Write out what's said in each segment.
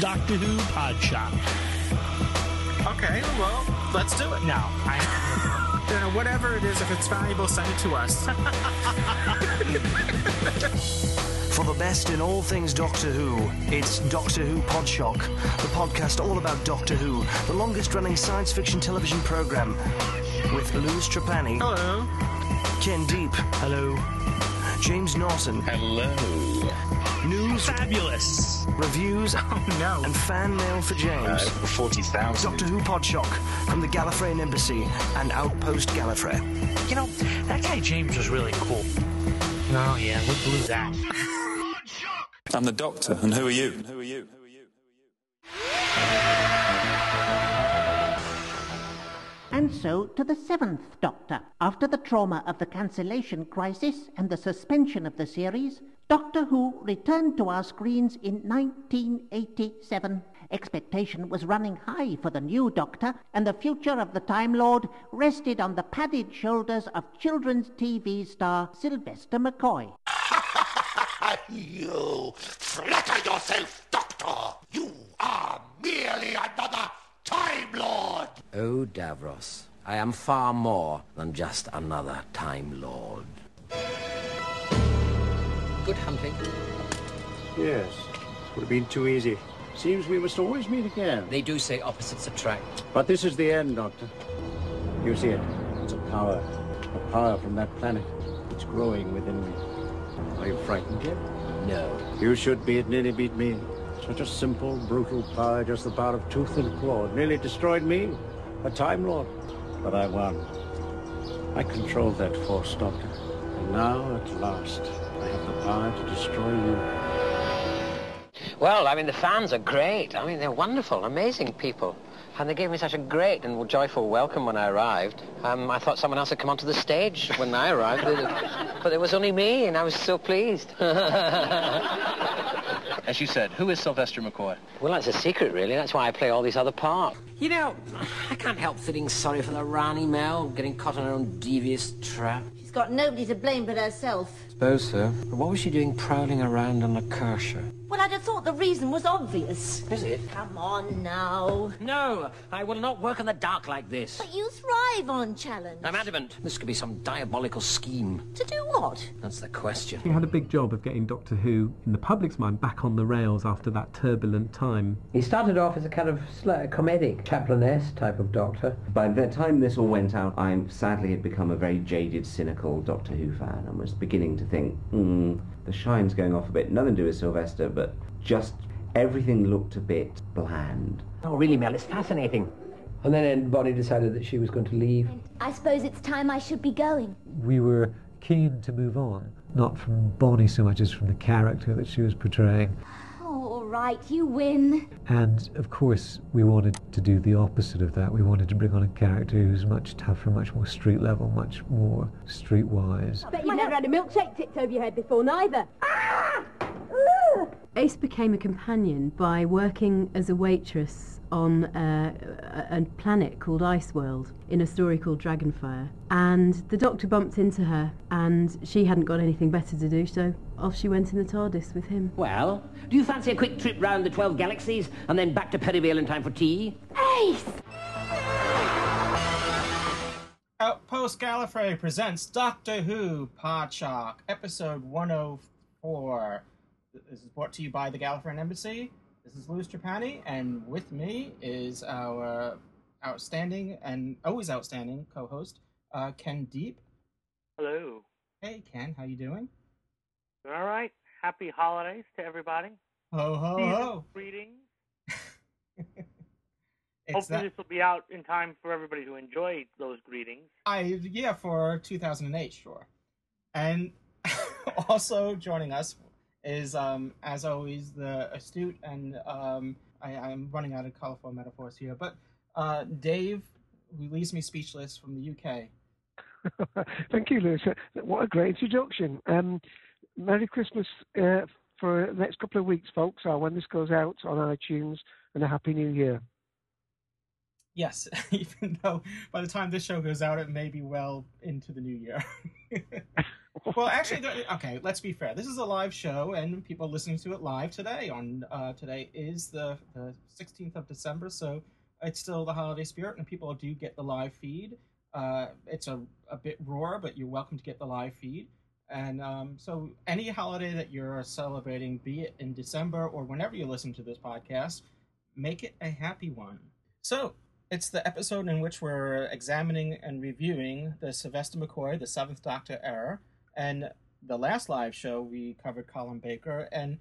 Doctor Who Podshock. Okay, well, let's do it. No, I. You know, whatever it is, if it's valuable, send it to us. For the best in all things Doctor Who, it's Doctor Who Podshock, the podcast all about Doctor Who, the longest running science fiction television program, with Louis Trapani, Hello. Ken Deep, hello, James Norton, Hello. News, Fabulous. reviews, Oh, no. and fan mail for Uh, James. 40,000. Doctor Who Podshock from the Gallifreyan Embassy and Outpost Gallifrey. You know, that guy James was really cool. Oh, yeah, we blew that. I'm the doctor, and who are you? Who are you? Who are you? And so to the seventh Doctor. After the trauma of the cancellation crisis and the suspension of the series, Doctor Who returned to our screens in 1987. Expectation was running high for the new Doctor, and the future of the Time Lord rested on the padded shoulders of children's TV star Sylvester McCoy. You flatter yourself, Doctor! You are merely another Time Lord! Oh, Davros, I am far more than just another Time Lord. Good hunting. Yes. It would have been too easy. Seems we must always meet again. They do say opposites attract. But this is the end, Doctor. You see it. It's a power. A power from that planet. It's growing within me. Are you frightened yet? No. You should be. It nearly beat me. Such a simple, brutal power, just the power of tooth and claw. It nearly destroyed me, a Time Lord. But I won. I controlled that force, Doctor. And now, at last, I have the power to destroy you. Well, I mean, the fans are great. I mean, they're wonderful, amazing people. And they gave me such a great and joyful welcome when I arrived. Um, I thought someone else had come onto the stage when I arrived, but it was only me, and I was so pleased. As you said, who is Sylvester McCoy? Well, that's a secret, really. That's why I play all these other parts. You know, I can't help feeling sorry for the Rani Mel, getting caught in her own devious trap. She's got nobody to blame but herself. Suppose so. But what was she doing prowling around on the Kershaw? Well, I'd have thought the reason was obvious. Is it? Come on now. No, I will not work in the dark like this. But you thrive on challenge. I'm adamant. This could be some diabolical scheme. To do what? That's the question. He had a big job of getting Doctor Who, in the public's mind, back on the rails after that turbulent time. He started off as a kind of sl- comedic Chaplinesque type of doctor. By the time this all went out, I sadly had become a very jaded, cynical Doctor Who fan and was beginning to think, hmm, the shine's going off a bit. Nothing to do with Sylvester, but just everything looked a bit bland. Oh, really, Mel, it's fascinating. And then Bonnie decided that she was going to leave. I suppose it's time I should be going. We were keen to move on, not from Bonnie so much as from the character that she was portraying. All right, you win. And of course, we wanted to do the opposite of that. We wanted to bring on a character who's much tougher, much more street level, much more streetwise. Bet you've never had a milkshake tipped over your head before, neither. Ah! Ace became a companion by working as a waitress on uh, a, a planet called Ice World in a story called Dragonfire. And the doctor bumped into her, and she hadn't got anything better to do, so off she went in the TARDIS with him. Well, do you fancy a quick trip round the 12 galaxies and then back to Perivale in time for tea? Ace! Outpost Gallifrey presents Doctor Who Podshock, episode 104. This is brought to you by the Gallifreyan Embassy. This is Louis Trapani, and with me is our outstanding and always outstanding co-host, uh, Ken Deep. Hello. Hey, Ken, how you doing? All right. Happy holidays to everybody. Ho ho ho! Greetings. Hopefully that- this will be out in time for everybody to enjoy those greetings. I yeah for 2008, sure. And also joining us is, um, as always, the astute and um, I, I'm running out of colorful metaphors here, but uh, Dave, who leaves me speechless from the UK. Thank you, Louis. Uh, What a great introduction. Um, Merry Christmas uh, for the next couple of weeks, folks, or when this goes out on iTunes, and a Happy New Year. Yes, even though by the time this show goes out, it may be well into the new year. well, actually, okay. Let's be fair. This is a live show, and people listening to it live today. On uh, today is the the sixteenth of December, so it's still the holiday spirit, and people do get the live feed. Uh, it's a a bit raw, but you're welcome to get the live feed. And um, so, any holiday that you're celebrating, be it in December or whenever you listen to this podcast, make it a happy one. So, it's the episode in which we're examining and reviewing the Sylvester McCoy, the Seventh Doctor era. And the last live show, we covered Colin Baker. And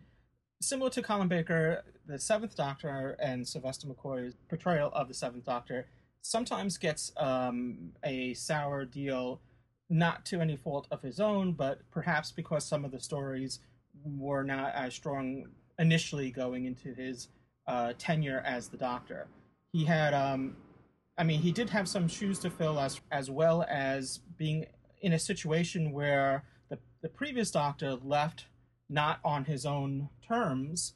similar to Colin Baker, the Seventh Doctor and Sylvester McCoy's portrayal of the Seventh Doctor sometimes gets um, a sour deal, not to any fault of his own, but perhaps because some of the stories were not as strong initially going into his uh, tenure as the Doctor. He had, um, I mean, he did have some shoes to fill as as well as being in a situation where the the previous Doctor left not on his own terms,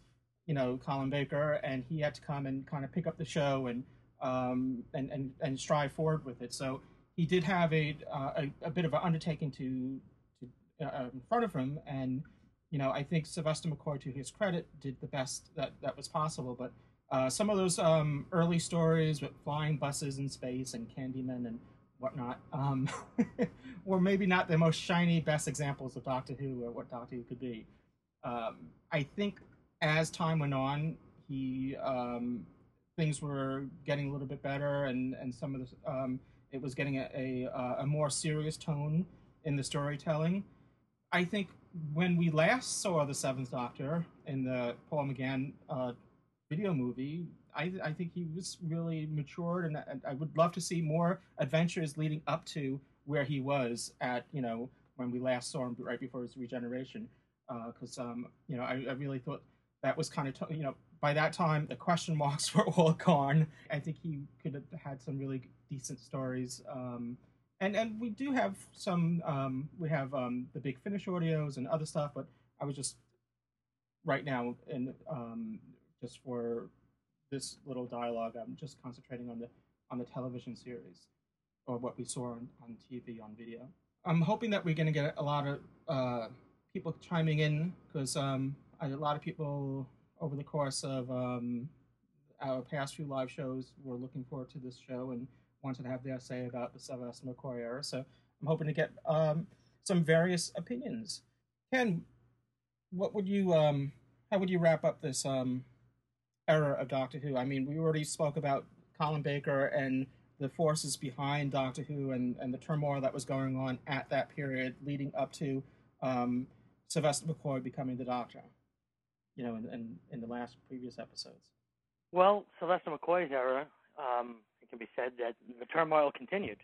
you know, Colin Baker, and he had to come and kind of pick up the show and um, and, and and strive forward with it. So he did have a uh, a, a bit of an undertaking to to uh, in front of him, and you know, I think Sylvester McCoy, to his credit, did the best that that was possible. But uh, some of those um, early stories with flying buses in space and Candyman and whatnot um, were maybe not the most shiny, best examples of Doctor Who or what Doctor Who could be. Um, I think as time went on, he um, things were getting a little bit better, and and some of the um, it was getting a, a a more serious tone in the storytelling. I think when we last saw the Seventh Doctor in the Paul McGann uh, video movie, I, I think he was really matured, and I, I would love to see more adventures leading up to where he was at, you know, when we last saw him right before his regeneration. Because, um, you know, I, I really thought that was kind of, t- you know, by that time the question marks were all gone. I think he could have had some really decent stories. Um, and and we do have some. Um, we have um, the big finish audios and other stuff, but I was just right now and um, just for this little dialogue, I'm just concentrating on the on the television series or what we saw on, on TV on video. I'm hoping that we're going to get a lot of uh, people chiming in because um, a lot of people over the course of um, our past few live shows were looking forward to this show and wanted to have their say about the Sylvester McCoy era. So I'm hoping to get um, some various opinions. Ken, what would you um, how would you wrap up this um, era of Doctor Who? I mean, we already spoke about Colin Baker and the forces behind Doctor Who and, and the turmoil that was going on at that period leading up to um, Sylvester McCoy becoming the Doctor. You know, in, in, in the last previous episodes. Well, Sylvester McCoy's era, um, it can be said that the turmoil continued.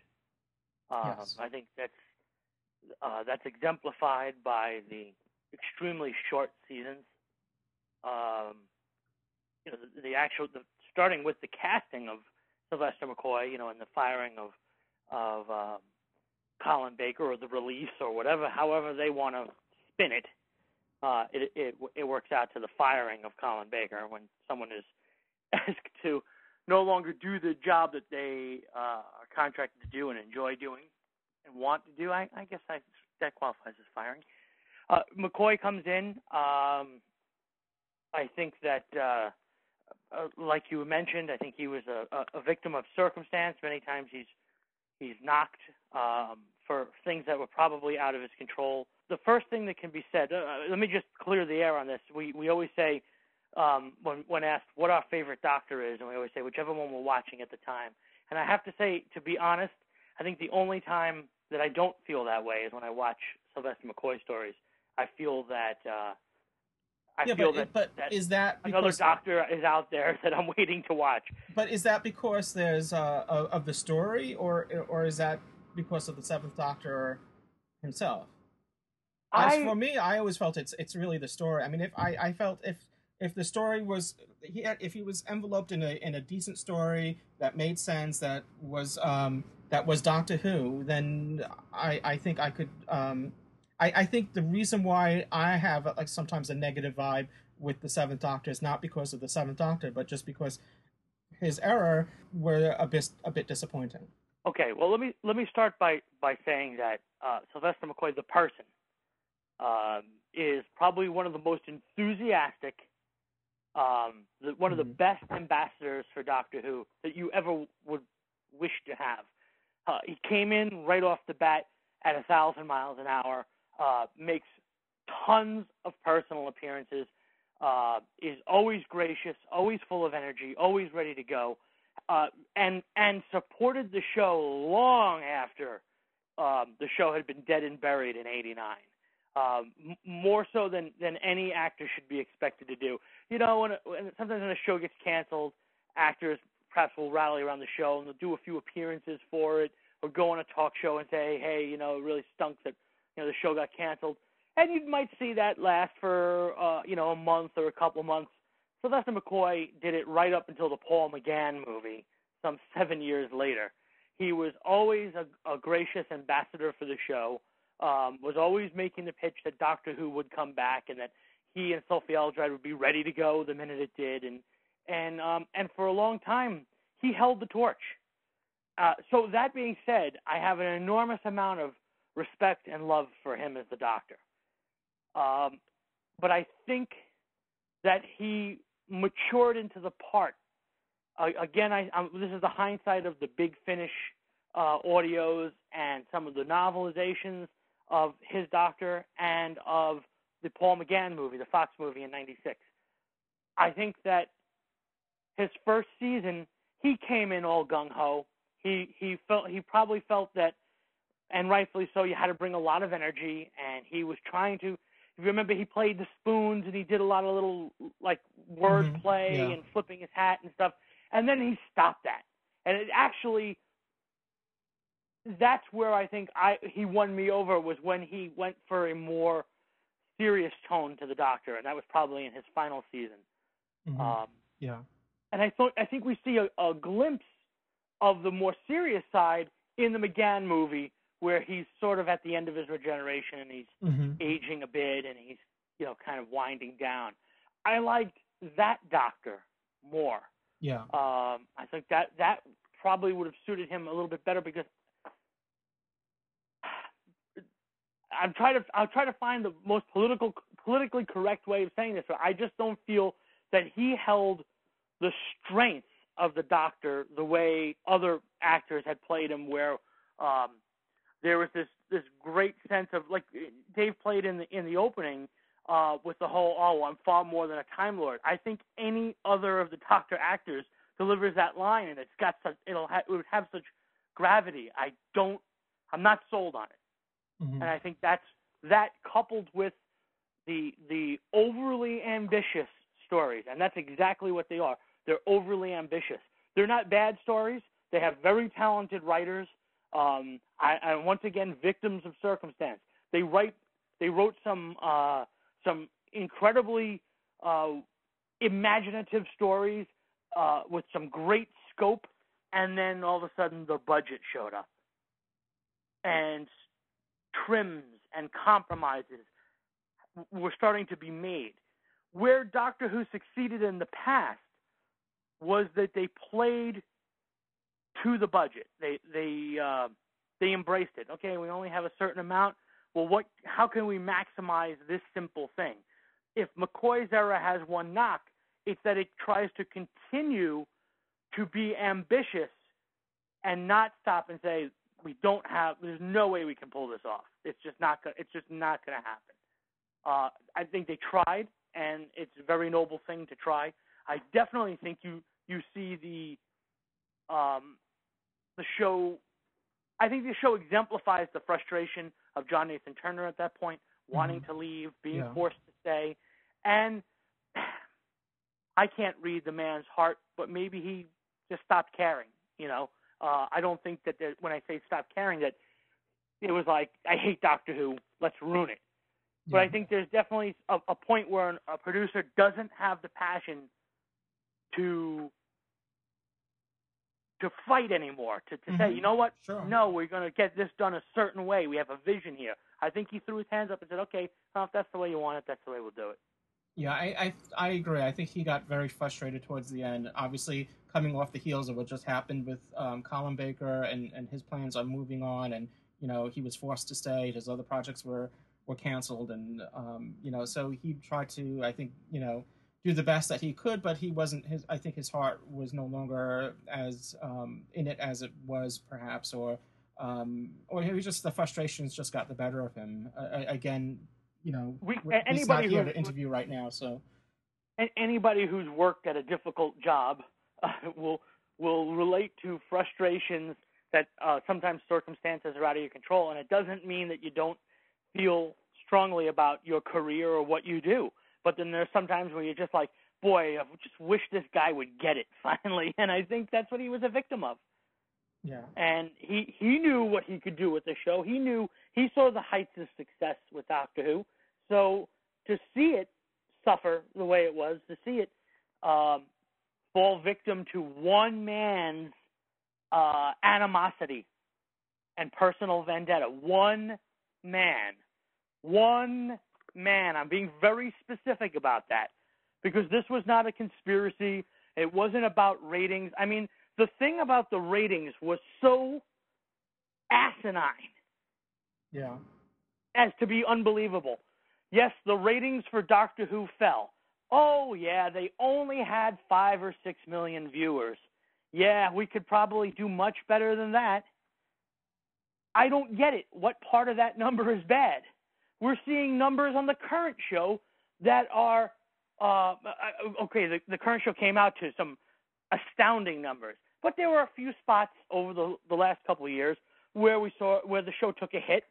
Um, Yes. I think that's uh, that's exemplified by the extremely short seasons. Um, you know, the, the actual the, starting with the casting of Sylvester McCoy, you know, and the firing of of um, Colin Baker or the release or whatever, however they want to spin it. Uh, it it it works out to the firing of Colin Baker when someone is asked to no longer do the job that they uh, are contracted to do and enjoy doing and want to do. I, I guess I, that qualifies as firing. Uh, McCoy comes in. Um, I think that, uh, uh, like you mentioned, I think he was a, a, victim of circumstance. Many times he's he's knocked um, for things that were probably out of his control. The first thing that can be said, uh, let me just clear the air on this. We we always say um, when when asked what our favorite doctor is, and we always say whichever one we're watching at the time. And I have to say, to be honest, I think the only time that I don't feel that way is when I watch Sylvester McCoy stories. I feel that uh, I yeah, feel but, that, but that is that another doctor is out there that I'm waiting to watch. But is that because there's uh, of of the story, or or is that because of the Seventh Doctor himself? As I- for me, I always felt it's it's really the story. I mean, if I, I felt if if the story was he had, if he was enveloped in a in a decent story that made sense that was um that was Doctor Who, then I I think I could um I I think the reason why I have like sometimes a negative vibe with the Seventh Doctor is not because of the Seventh Doctor, but just because his error were a bit a bit disappointing. Okay, well let me let me start by by saying that uh, Sylvester McCoy, the person, um, is probably one of the most enthusiastic, um, the, one of the best ambassadors for Doctor Who that you ever would wish to have. Uh, he came in right off the bat at a thousand miles an hour, uh, makes tons of personal appearances, uh, is always gracious, always full of energy, always ready to go, uh, and and supported the show long after um, the show had been dead and buried in '89. Um, more so than than any actor should be expected to do. You know, when, when sometimes when a show gets canceled, actors perhaps will rally around the show and they'll do a few appearances for it, or go on a talk show and say, "Hey, you know, it really stunk that you know the show got canceled." And you might see that last for uh, you know a month or a couple months. Sylvester McCoy did it right up until the Paul McGann movie, some seven years later. He was always a, a gracious ambassador for the show. Um, was always making the pitch that Doctor Who would come back and that he and Sophie Aldred would be ready to go the minute it did. And and um, and for a long time he held the torch. Uh, so that being said, I have an enormous amount of respect and love for him as the Doctor. Um, but I think that he matured into the part. Uh, again, I, i this is the hindsight of the Big Finish uh, audios and some of the novelizations of his Doctor and of the Paul McGann movie, the Fox movie in '96. I think that his first season, he came in all gung ho. He he felt he probably felt that, and rightfully so. You had to bring a lot of energy, and he was trying to if you remember, he played the spoons and he did a lot of little like word Mhm, play yeah. and flipping his hat and stuff. And then he stopped that. And it actually, that's where I think I he won me over was when he went for a more serious tone to the Doctor, and that was probably in his final season. Mhm. Um, yeah. and I thought I think we see a, a glimpse of the more serious side in the McGann movie, where he's sort of at the end of his regeneration and he's Mhm. aging a bit and he's you know kind of winding down. I liked that Doctor more. Yeah. Um, I think that that probably would have suited him a little bit better because I'm trying to I'll try to find the most political politically correct way of saying this, but I just don't feel that he held the strength of the Doctor the way other actors had played him, where um, there was this this great sense of like Dave played in the in the opening uh, with the whole oh I'm far more than a Time Lord. I think any other of the Doctor actors delivers that line and it's got such it'll ha- it would have such gravity. I don't I'm not sold on it, Mhm. and I think that's that coupled with the the overly ambitious stories, and that's exactly what they are. They're overly ambitious. They're not bad stories. They have very talented writers. Um, I, once again, victims of circumstance. They write. They wrote some uh, some incredibly uh, imaginative stories uh, with some great scope, and then all of a sudden the budget showed up, and trims and compromises were starting to be made. Where Doctor Who succeeded in the past was that they played to the budget. They they uh, they embraced it. Okay, we only have a certain amount. Well, what? How can we maximize this simple thing? If McCoy's era has one knock, it's that it tries to continue to be ambitious and not stop and say we don't have. There's no way we can pull this off. It's just not. Gonna, it's just not going to happen. Uh, I think they tried, and it's a very noble thing to try. I definitely think you you see the um, the show. I think the show exemplifies the frustration of John Nathan Turner at that point, wanting to leave, being Yeah. forced to stay, and I can't read the man's heart, but maybe he just stopped caring. You know, uh, I don't think that there, when I say stop caring, that it was like I hate Doctor Who, let's ruin it. But I think there's definitely a, a point where an, a producer doesn't have the passion to to fight anymore. To to say, Mhm. you know what? Sure. No, we're going to get this done a certain way. We have a vision here. I think he threw his hands up and said, "Okay, well, if that's the way you want it, that's the way we'll do it." Yeah, I, I I agree. I think he got very frustrated towards the end. Obviously, coming off the heels of what just happened with um, Colin Baker and, and his plans on moving on, and you know he was forced to stay. His other projects were were canceled, and um, you know, so he tried to, I think, you know, do the best that he could, but he wasn't. His, I think, his heart was no longer as um, in it as it was, perhaps, or um, or he was just the frustrations just got the better of him. Uh, again, you know, We- he's anybody not here to interview right now, so. anybody who's worked at a difficult job uh, will will relate to frustrations that uh, sometimes circumstances are out of your control, and it doesn't mean that you don't feel strongly about your career or what you do. But then there's sometimes where you're just like, boy, I just wish this guy would get it finally, and I think that's what he was a victim of. Yeah. And he he knew what he could do with the show. He knew he saw the heights of success with Doctor Who. So to see it suffer the way it was, to see it um, fall victim to one man's uh, animosity and personal vendetta, one man, one man. I'm being very specific about that because this was not a conspiracy. It wasn't about ratings. I mean, the thing about the ratings was so asinine Yeah. as to be unbelievable. Yes, the ratings for Doctor Who fell. Oh, yeah, they only had five or six million viewers. Yeah, we could probably do much better than that. I don't get it. What part of that number is bad? We're seeing numbers on the current show that are, uh, okay, the, the current show came out to some astounding numbers, but there were a few spots over the, the last couple of years where we saw where the show took a hit,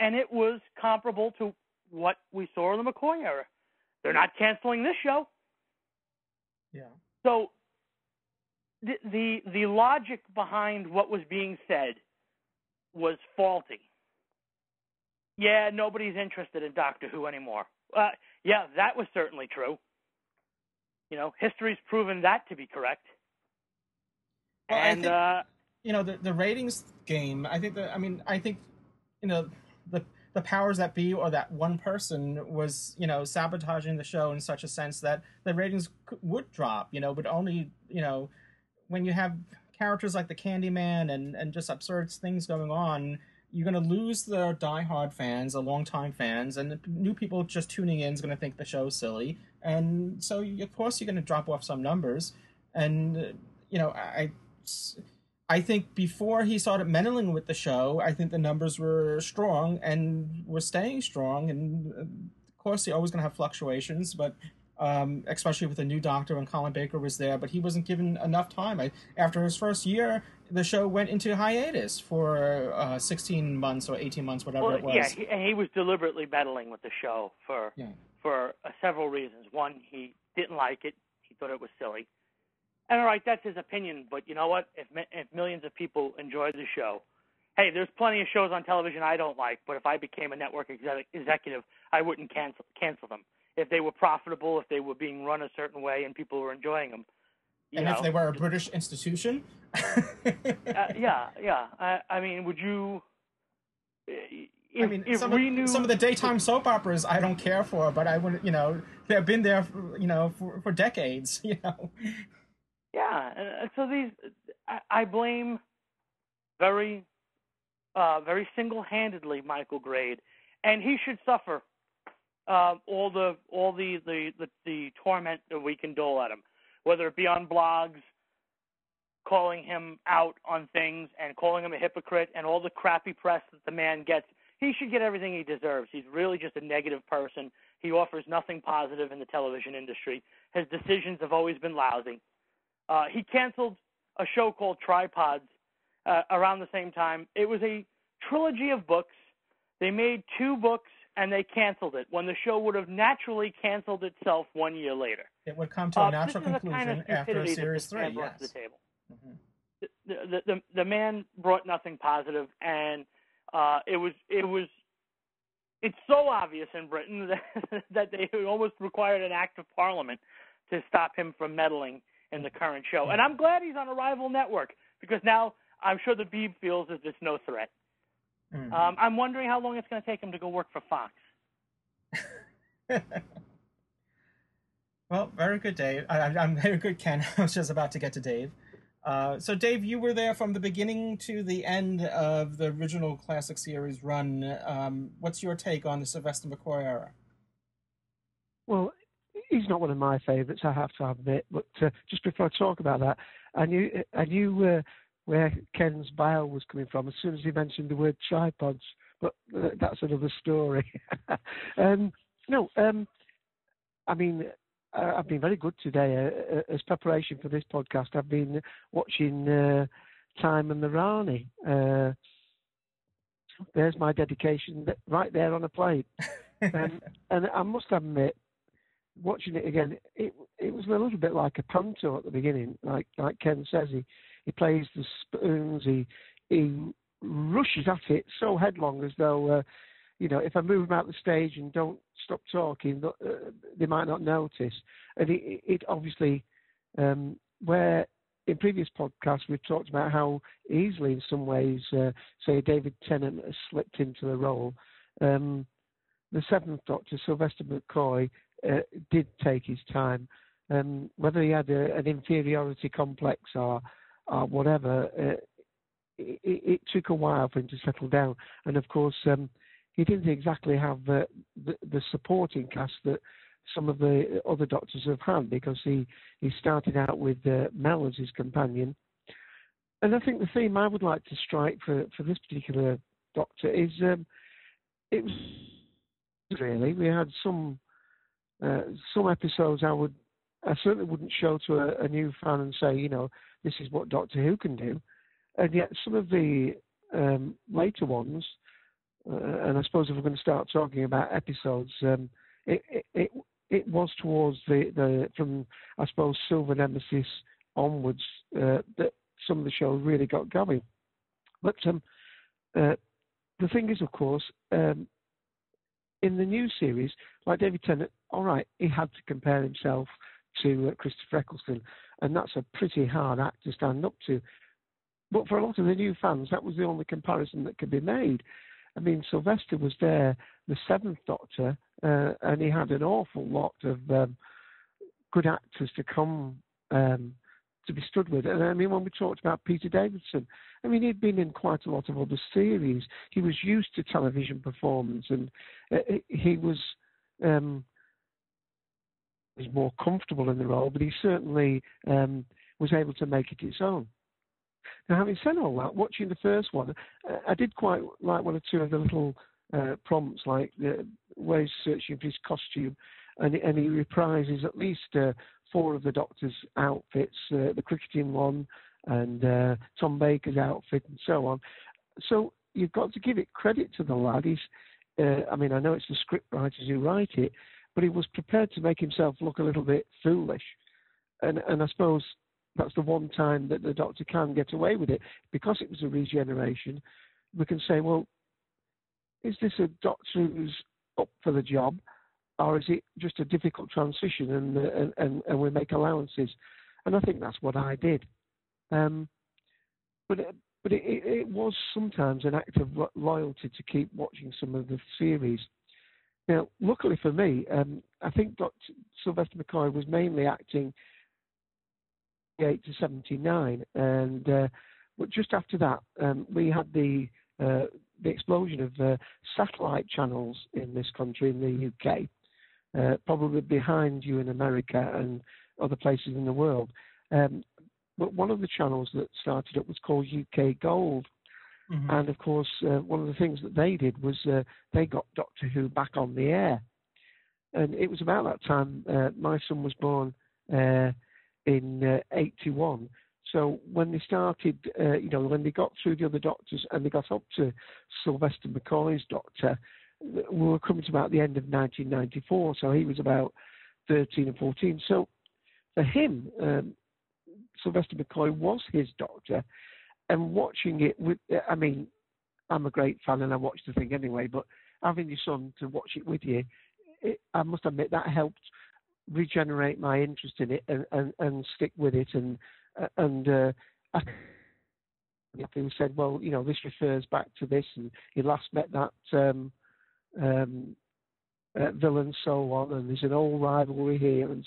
and it was comparable to what we saw in the McCoy era. They're not canceling this show. Yeah. So the the the logic behind what was being said was faulty. Yeah, nobody's interested in Doctor Who anymore. Uh, yeah, that was certainly true. You know, history's proven that to be correct. Well, and think- uh, you know the the ratings game. I think that I mean I think you know the the powers that be or that one person was you know sabotaging the show in such a sense that the ratings would drop. You know, but only you know when you have characters like the Candyman and and just absurd things going on. You're going to lose the diehard fans, the longtime fans, and the new people just tuning in is going to think the show's silly, and so of course you're going to drop off some numbers. And you know, I I think before he started meddling with the show, I think the numbers were strong and were staying strong. And uh, of course, you're always going to have fluctuations, but um, especially with the new doctor and Colin Baker was there, but he wasn't given enough time. I, after his first year, the show went into hiatus for uh, 16 months or 18 months, whatever well, it was. yeah, he, and he was deliberately meddling with the show for Yeah. for uh, several reasons. One, he didn't like it; he thought it was silly. And all right, that's his opinion. But you know what? If if millions of people enjoy the show, hey, there's plenty of shows on television I don't like. But if I became a network exec- executive, I wouldn't cancel cancel them if they were profitable, if they were being run a certain way, and people were enjoying them. And know, if they were a British institution, uh, yeah, yeah. I, I mean, would you? If, I mean, if some, we of, knew some of the daytime soap operas I don't care for, but I would, you know, they've been there, for, you know, for, for decades, you know. Yeah, and and so these, I, I blame very, uh, very single-handedly Michael Grade, and he should suffer uh, all the all the, the the the torment that we can dole at him, whether it be on blogs, calling him out on things and calling him a hypocrite, and all the crappy press that the man gets. He should get everything he deserves. He's really just a negative person. He offers nothing positive in the television industry. His decisions have always been lousy. Uh, he canceled a show called Tripods uh, around the same time. It was a trilogy of books. They made two books and they canceled it when the show would have naturally canceled itself one year later. It would come to a Uh, natural the kind of conclusion after series three. man brought to Yes. the table. The, the, the, the man brought nothing positive, and uh, it was it was it's so obvious in Britain that that they almost required an act of parliament to stop him from meddling in the current show. And I'm glad he's on a rival network because now I'm sure the Beeb feels that there's no threat. Mhm. Um, I'm wondering how long it's going to take him to go work for Fox. Well, very good, Dave. I, I- I'm very good, Ken. I was just about to get to Dave. Uh, so, Dave, you were there from the beginning to the end of the original classic series run. Um, what's your take on the Sylvester McCoy era? Well, he's not one of my favourites, I have to admit. But uh, just before I talk about that, I knew I knew uh, where Ken's bile was coming from as soon as he mentioned the word tripods. But uh, that's another story. um, no, um, I mean, uh, I've been very good today. Uh, as preparation for this podcast, I've been watching uh, Time and the Rani. Uh, there's my dedication right there on a plate. and, and I must admit, watching it again, it it was a little bit like a panto at the beginning. Like like Ken says, he he plays the spoons, he he rushes at it so headlong as though uh, you know if I move him out the stage and don't stop talking, uh, they might not notice. And it, it obviously um, where in previous podcasts we've talked about how easily in some ways uh, say David Tennant has slipped into the role. Um, the Seventh Doctor, Sylvester McCoy, uh, did take his time. Um, whether he had a, an inferiority complex or, or whatever, uh, it, it, took a while for him to settle down. And of course, um, he didn't exactly have the, the, supporting cast that some of the other doctors have had because he, he started out with uh, Mel as his companion. And I think the theme I would like to strike for, for this particular doctor is um, it was really we had some uh, some episodes I would I certainly wouldn't show to a, a, new fan and say, you know, this is what Doctor Who can do. And yet some of the um, later ones, uh, and I suppose if we're going to start talking about episodes, um, it, it, it, it was towards the, the from I suppose Silver Nemesis onwards uh, that some of the shows really got going. But um, uh, the thing is, of course, um, in the new series, like David Tennant, all right, he had to compare himself to uh, Christopher Eccleston, and that's a pretty hard act to stand up to. But for a lot of the new fans, that was the only comparison that could be made. I mean, Sylvester was there, the Seventh Doctor, uh, and he had an awful lot of um, good actors to come um, to be stood with. And I mean, when we talked about Peter Davidson, I mean, he'd been in quite a lot of other series. He was used to television performance, and uh, he was um, was more comfortable in the role. But he certainly um, was able to make it his own. Now, having said all that, watching the first one, I did quite like one or two of the little uh, prompts, like the, where he's searching for his costume, and, and he reprises at least uh, four of the Doctor's outfits, uh, the cricketing one, and uh, Tom Baker's outfit, and so on. So you've got to give it credit to the lad. He's, uh, I mean, I know it's the script writers who write it, but he was prepared to make himself look a little bit foolish. And, and I suppose that's the one time that the Doctor can get away with it because it was a regeneration. We can say, well, is this a Doctor who's up for the job? or is it just a difficult transition and and, and, and we make allowances? And I think that's what I did. Um, but but it, it, was sometimes an act of loyalty to keep watching some of the series. Now, luckily for me, um, I think Dr. Sylvester McCoy was mainly acting 8 to 79, and uh, but just after that, um, we had the uh, the explosion of uh, satellite channels in this country, in the UK, uh, probably behind you in America and other places in the world. Um, but one of the channels that started up was called UK Gold. Mm-hmm. And of course, uh, one of the things that they did was uh, they got Doctor Who back on the air. And it was about that time uh, my son was born uh, in 81. So when they started, you know, when they got through the other doctors and they got up to Sylvester McCoy's doctor, we were coming to about the end of 1994, so he was about 13 or 14. So for him, um, Sylvester McCoy was his doctor, and watching it with, I mean, I'm a great fan and I watch the thing anyway, but having your son to watch it with you, it, I must admit that helped regenerate my interest in it and, and, and stick with it. And and uh, I, he said, well, you know, this refers back to this, and he last met that um, um, uh, villain, so on, and there's an old rivalry here. And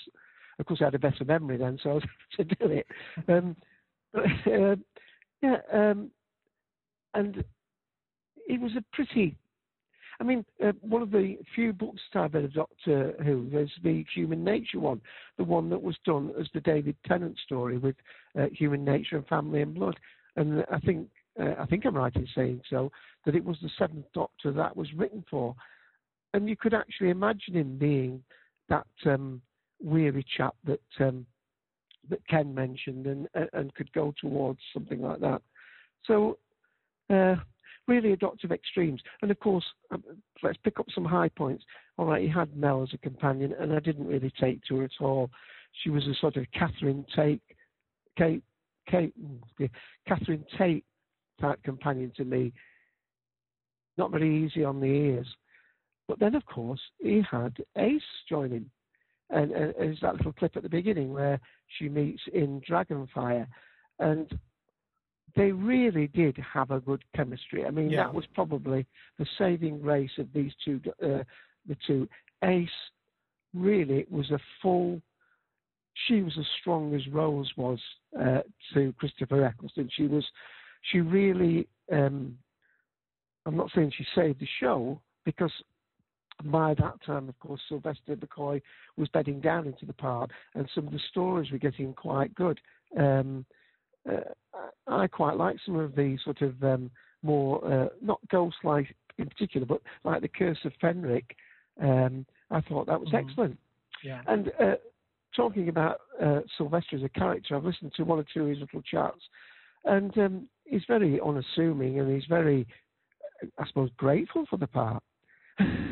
of course, I had a better memory then, so I was able to do it. Um, But, uh, yeah, um, and it was a pretty. I mean, uh, one of the few books that I've read of Doctor Who is the Human Nature one, the one that was done as the David Tennant story with uh, Human Nature and Family and Blood. And I think uh, I think I'm right in saying so that it was the Seventh Doctor that was written for, and you could actually imagine him being that um, weary chap that um, that Ken mentioned, and and could go towards something like that. So. Uh, really a of extremes. And of course, um, let's pick up some high points. All right, he had Mel as a companion, and I didn't really take to her at all. She was a sort of Catherine Tate, Kate, Kate, Catherine Tate type companion to me. Not very easy on the ears. But then, of course, he had Ace join him. And, and there's that little clip at the beginning where she meets in Dragonfire. And they really did have a good chemistry. I mean, Yeah. that was probably the saving grace of these two. Uh, the two Ace really was a full. She was as strong as Rose was uh, to Christopher Eccleston. She was. She really. Um, I'm not saying she saved the show because by that time, of course, Sylvester McCoy was bedding down into the part, and some of the stories were getting quite good. Um, uh, I quite like some of the sort of um, more uh, not ghost-like in particular, but like the Curse of Fenric. Um, I thought that was Mhm. excellent. Yeah. And uh, talking about uh, Sylvester as a character, I've listened to one or two of his little chats, and um, he's very unassuming and he's very, I suppose, grateful for the part.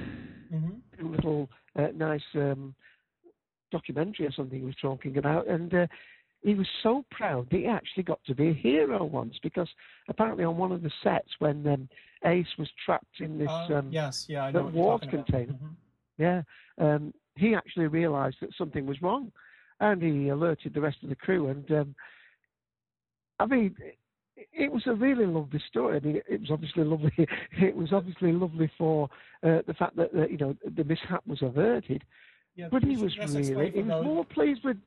Mm-hmm. A little uh, nice um, documentary or something he was talking about, and uh, he was so proud that he actually got to be a hero once because apparently on one of the sets when um, Ace was trapped in this Uh, um, yes, yeah, I know water container, Mhm. yeah, um, he actually realised that something was wrong, and he alerted the rest of the crew. And um, I mean, it, was a really lovely story. I mean, it, it was obviously lovely. It was obviously lovely for uh, the fact that, that you know the mishap was averted. Yeah, but he was really he was more pleased with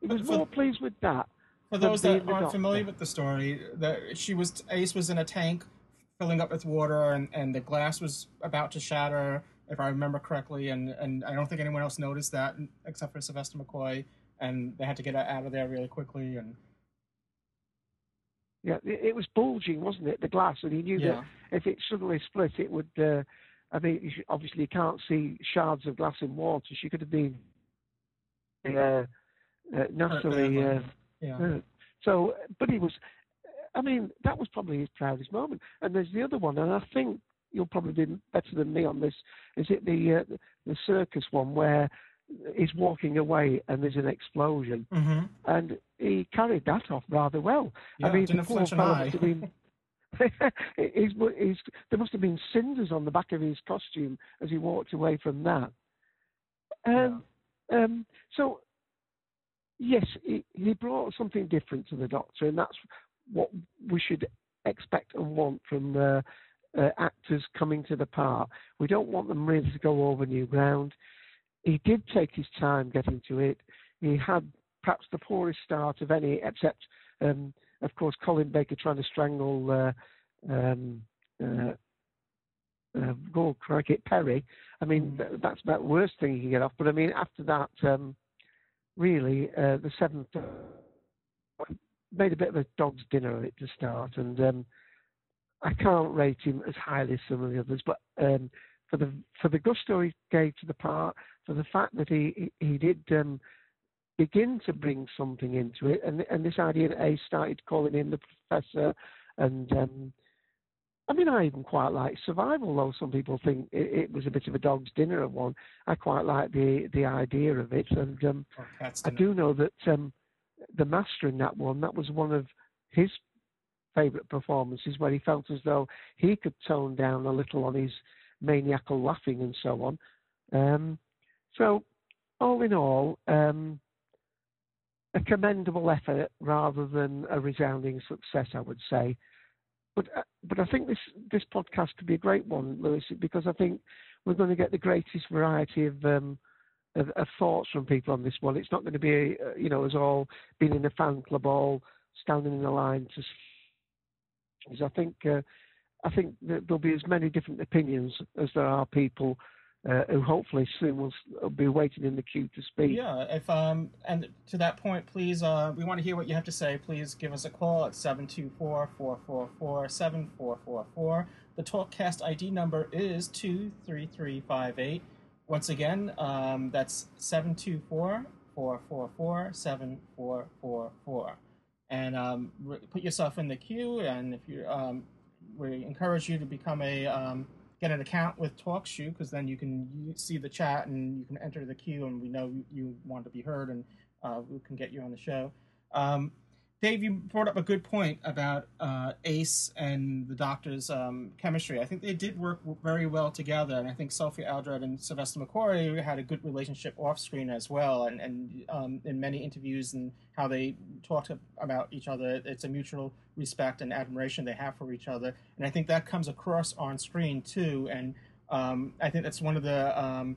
he was for- more pleased with that. For those that aren't familiar with the story, that she was Ace was in a tank filling up with water, and, and the glass was about to shatter, if I remember correctly. And, and I don't think anyone else noticed that except for Sylvester McCoy, and they had to get out of there really quickly. And Yeah, it, it was bulging, wasn't it? The glass, and he knew Yeah. that if it suddenly split, it would. Uh, I mean, obviously you can't see shards of glass in water. She could have been uh, uh, naturally. Uh, Yeah. uh, so, but he was. I mean, that was probably his proudest moment. And there's the other one, and I think you'll probably be better than me on this. Is it the uh, the circus one where he's walking away and there's an explosion, Mhm. and he carried that off rather well. Yeah, I mean, the poor fellow eye. must have been. he's, he's, there must have been cinders on the back of his costume as he walked away from that. Um, um, so, yes, he, he brought something different to the Doctor, and that's what we should expect and want from uh, uh, actors coming to the part. We don't want them really to go over new ground. He did take his time getting to it. He had perhaps the poorest start of any, except, um, of course, Colin Baker trying to strangle uh, um, uh, uh, Gold Cricket Peri. I mean, th- that's about the worst thing you can get off. But I mean, after that, um, really, uh, the seventh made a bit of a dog's dinner of it to start, and um, I can't rate him as highly as some of the others. But um, for the for the gusto he gave to the part, for the fact that he he, he did. Um, begin to bring something into it, and and this idea that Ace started calling him the professor, and um, I mean, I even quite like Survival, though some people think it, it was a bit of a dog's dinner of one. I quite like the the idea of it, and um, I do know that um, the master in that one that was one of his favourite performances, where he felt as though he could tone down a little on his maniacal laughing and so on. Um, so, all in all, um, a commendable effort rather than a resounding success, I would say. But uh, but I think this this podcast could be a great one, Louis, because I think we're going to get the greatest variety of um, of, of thoughts from people on this one. It's not going to be uh, you know as all being in a fan club all standing in the line to. I think uh, I think there'll be as many different opinions as there are people uh, who hopefully soon will be waiting in the queue to speak. Yeah, if um and to that point, please uh we want to hear what you have to say. Please give us a call at 724-444-7444. The Talkcast ID number is 23358. Once again, um that's 724-444-7444. And um put yourself in the queue and if you um we encourage you to become a um get an account with TalkShoe because then you can see the chat and you can enter the queue and we know you- want to be heard and uh, we can get you on the show. Um, Dave, you brought up a good point about uh, Ace and the Doctor's um, chemistry. I think they did work very well together, and I think Sophie Aldred and Sylvester McCoy had a good relationship off screen as well. And, and um, in many interviews and how they talked about each other, it's a mutual respect and admiration they have for each other, and I think that comes across on screen too. And um, I think that's one of the um,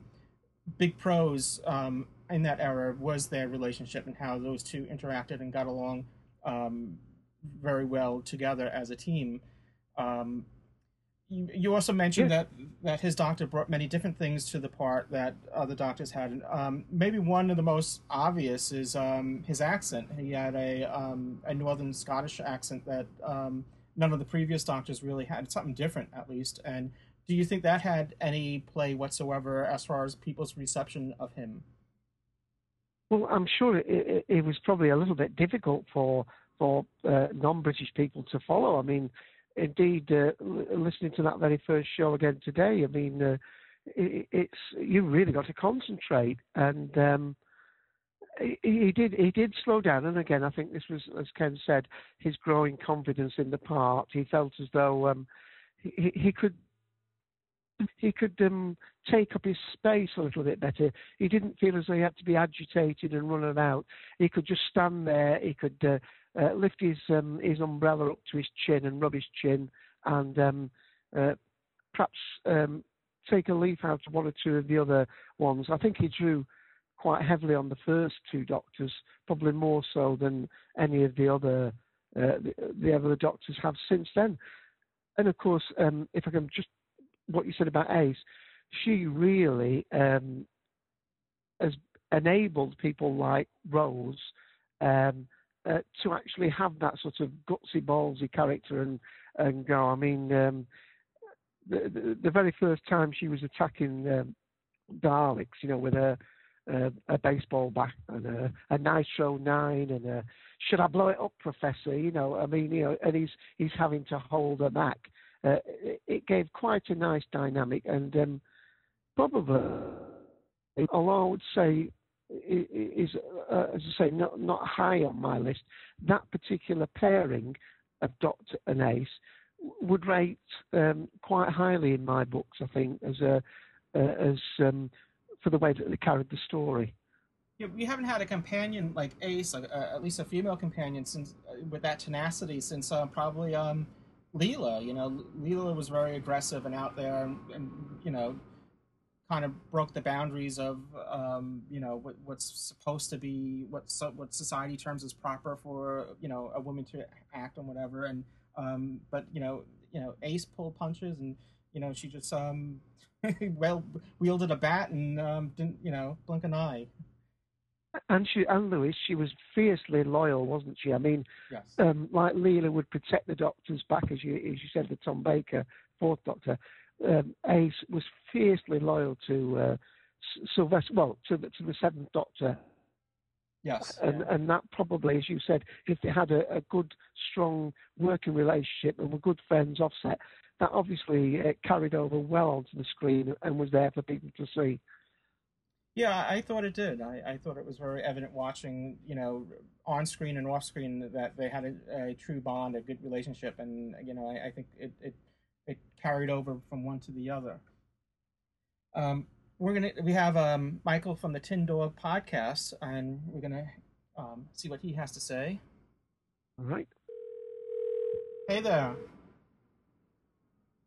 big pros um, in that era was their relationship and how those two interacted and got along um, very well together as a team. Um, you, you also mentioned that that his doctor brought many different things to the part that other doctors had. Um, maybe one of the most obvious is um, his accent. He had a um, a northern Scottish accent that um, none of the previous doctors really had. Something different, at least. And do you think that had any play whatsoever as far as people's reception of him? Well, I'm sure it, it, it was probably a little bit difficult for for uh, non-British people to follow. I mean, indeed, uh, listening to that very first show again today, I mean, uh, it, it's you really got to concentrate, and um, he, he did he did slow down. And again, I think this was, as Ken said, his growing confidence in the part. He felt as though um, he, he could he could um, take up his space a little bit better. He didn't feel as though he had to be agitated and run about. He could just stand there. He could uh, uh, lift his um, his umbrella up to his chin and rub his chin, and um, uh, perhaps um, take a leaf out of one or two of the other ones. I think he drew quite heavily on the first two doctors, probably more so than any of the other uh, the, the other doctors have since then. And of course, um, if I can just what you said about Ace, she really um, has enabled people like Rose um, uh, to actually have that sort of gutsy, ballsy character and and go. I mean, um, the, the the very first time she was attacking um, Daleks, you know, with a a, a baseball bat and a, a Nitro Nine and a should I blow it up, Professor? You know, I mean, you know, and he's he's having to hold her back. Uh, it, gave quite a nice dynamic, and um, probably, although I would say is, uh, as I say, not not high on my list. That particular pairing of Doctor and Ace would rate um, quite highly in my books. I think as a uh, as um, for the way that they carried the story. Yeah, we haven't had a companion like Ace, uh, at least a female companion, since uh, with that tenacity since uh, probably um, Leela. You know, Leela was very aggressive and out there, and, and you know, kind of broke the boundaries of um, you know what, what's supposed to be what so, what society terms as proper for you know a woman to act and whatever. And um, but you know, you know, Ace pulled punches, and you know, she just um, well wielded a bat and um, didn't you know blink an eye. And she and Louis, she was fiercely loyal, wasn't she? I mean, Yes. um, like Leela would protect the doctor's back, as you as you said, the Tom Baker, fourth Doctor. Um, Ace was fiercely loyal to uh, Sylvester, well, to the, to the seventh Doctor, Yes. and and that probably, as you said, if they had a, a good, strong working relationship and were good friends, offset, that obviously uh, carried over well onto the screen and was there for people to see. Yeah, I thought it did. I, I thought it was very evident watching, you know, on screen and off screen that they had a, a true bond, a good relationship, and you know, I, I think it, it it carried over from one to the other. Um, we're gonna we have um, Michael from the Tin Dog podcast, and we're gonna um, see what he has to say. All right. Hey there.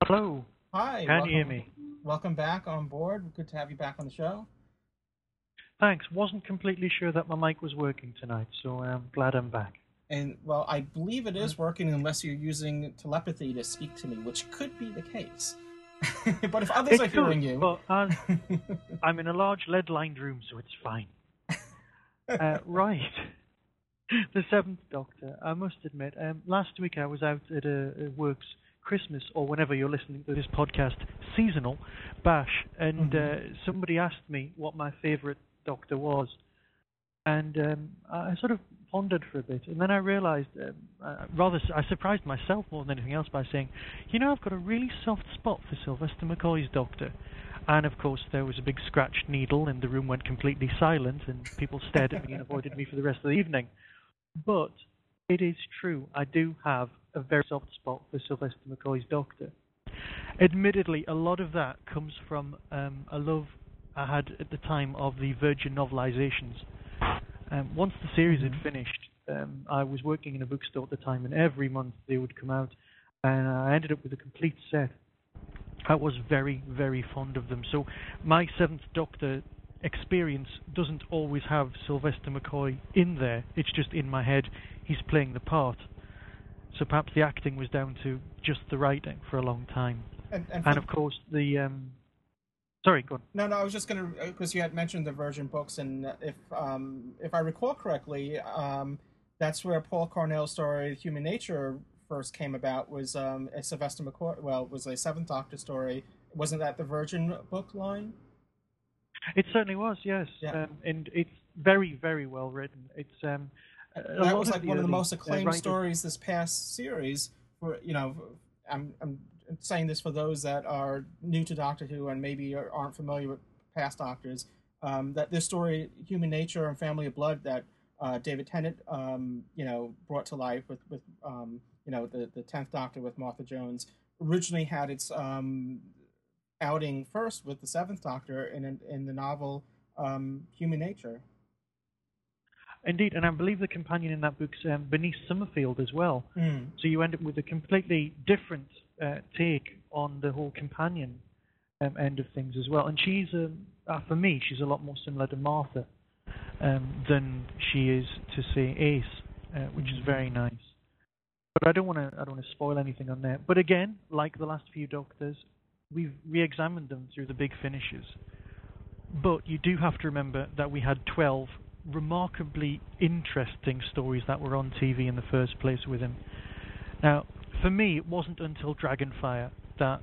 Hello. Hi. Can you hear me? Welcome back on board. Good to have you back on the show. Thanks. Wasn't completely sure that my mic was working tonight, so I'm glad I'm back. And well, I believe it is working unless you're using telepathy to speak to me, which could be the case. but if others It are hearing you, But as I'm in a large lead-lined room, so it's fine. Uh, right. The Seventh Doctor. I must admit, um, last week I was out at a, a works Christmas or whenever you're listening to this podcast seasonal bash, and Mm-hmm. uh, somebody asked me what my favourite Doctor was, and um, I sort of pondered for a bit, and then I realised, um, uh, rather, I surprised myself more than anything else by saying, you know, I've got a really soft spot for Sylvester McCoy's Doctor. And of course, there was a big scratched needle, and the room went completely silent, and people stared at me and avoided me for the rest of the evening. But it is true, I do have a very soft spot for Sylvester McCoy's Doctor. Admittedly, a lot of that comes from um, a love I had at the time of the Virgin novelizations. Um, once the series had finished, um, I was working in a bookstore at the time, and every month they would come out, and I ended up with a complete set. I was very, very fond of them. So my Seventh Doctor experience doesn't always have Sylvester McCoy in there. It's just in my head. He's playing the part. So perhaps the acting was down to just the writing for a long time. And- and and of course the um, sorry, go on. No, no, I was just gonna because you had mentioned the Virgin books, and if um, if I recall correctly, um, that's where Paul Cornell's story, Human Nature, first came about. Was um, a Sylvester McCoy? Well, it was a Seventh Doctor story. Wasn't that the Virgin book line? It certainly was, yes, Yeah. um, and it's very, very well written. It's um, that was like one of the most uh, acclaimed writers- stories this past series. For you know, I'm I'm saying this for those that are new to Doctor Who and maybe are- aren't familiar with past Doctors. Um, that this story, Human Nature and Family of Blood, that uh, David Tennant, um, you know, brought to life with with um, you know the the tenth Doctor with Martha Jones, originally had its um, outing first with the Seventh Doctor in in the novel um, Human Nature. Indeed, and I believe the companion in that book's um, Bernice Summerfield as well. Mm. So you end up with a completely different uh, take on the whole companion um, end of things as well. And she's, um, uh, for me, she's a lot more similar to Martha um, than she is to say Ace, uh, which is very nice. But I don't want to, I don't want to spoil anything on there. But again, like the last few Doctors, we've re-examined them through the big finishes. But you do have to remember that we had 12 remarkably interesting stories that were on TV in the first place with him. Now, for me, it wasn't until Dragonfire that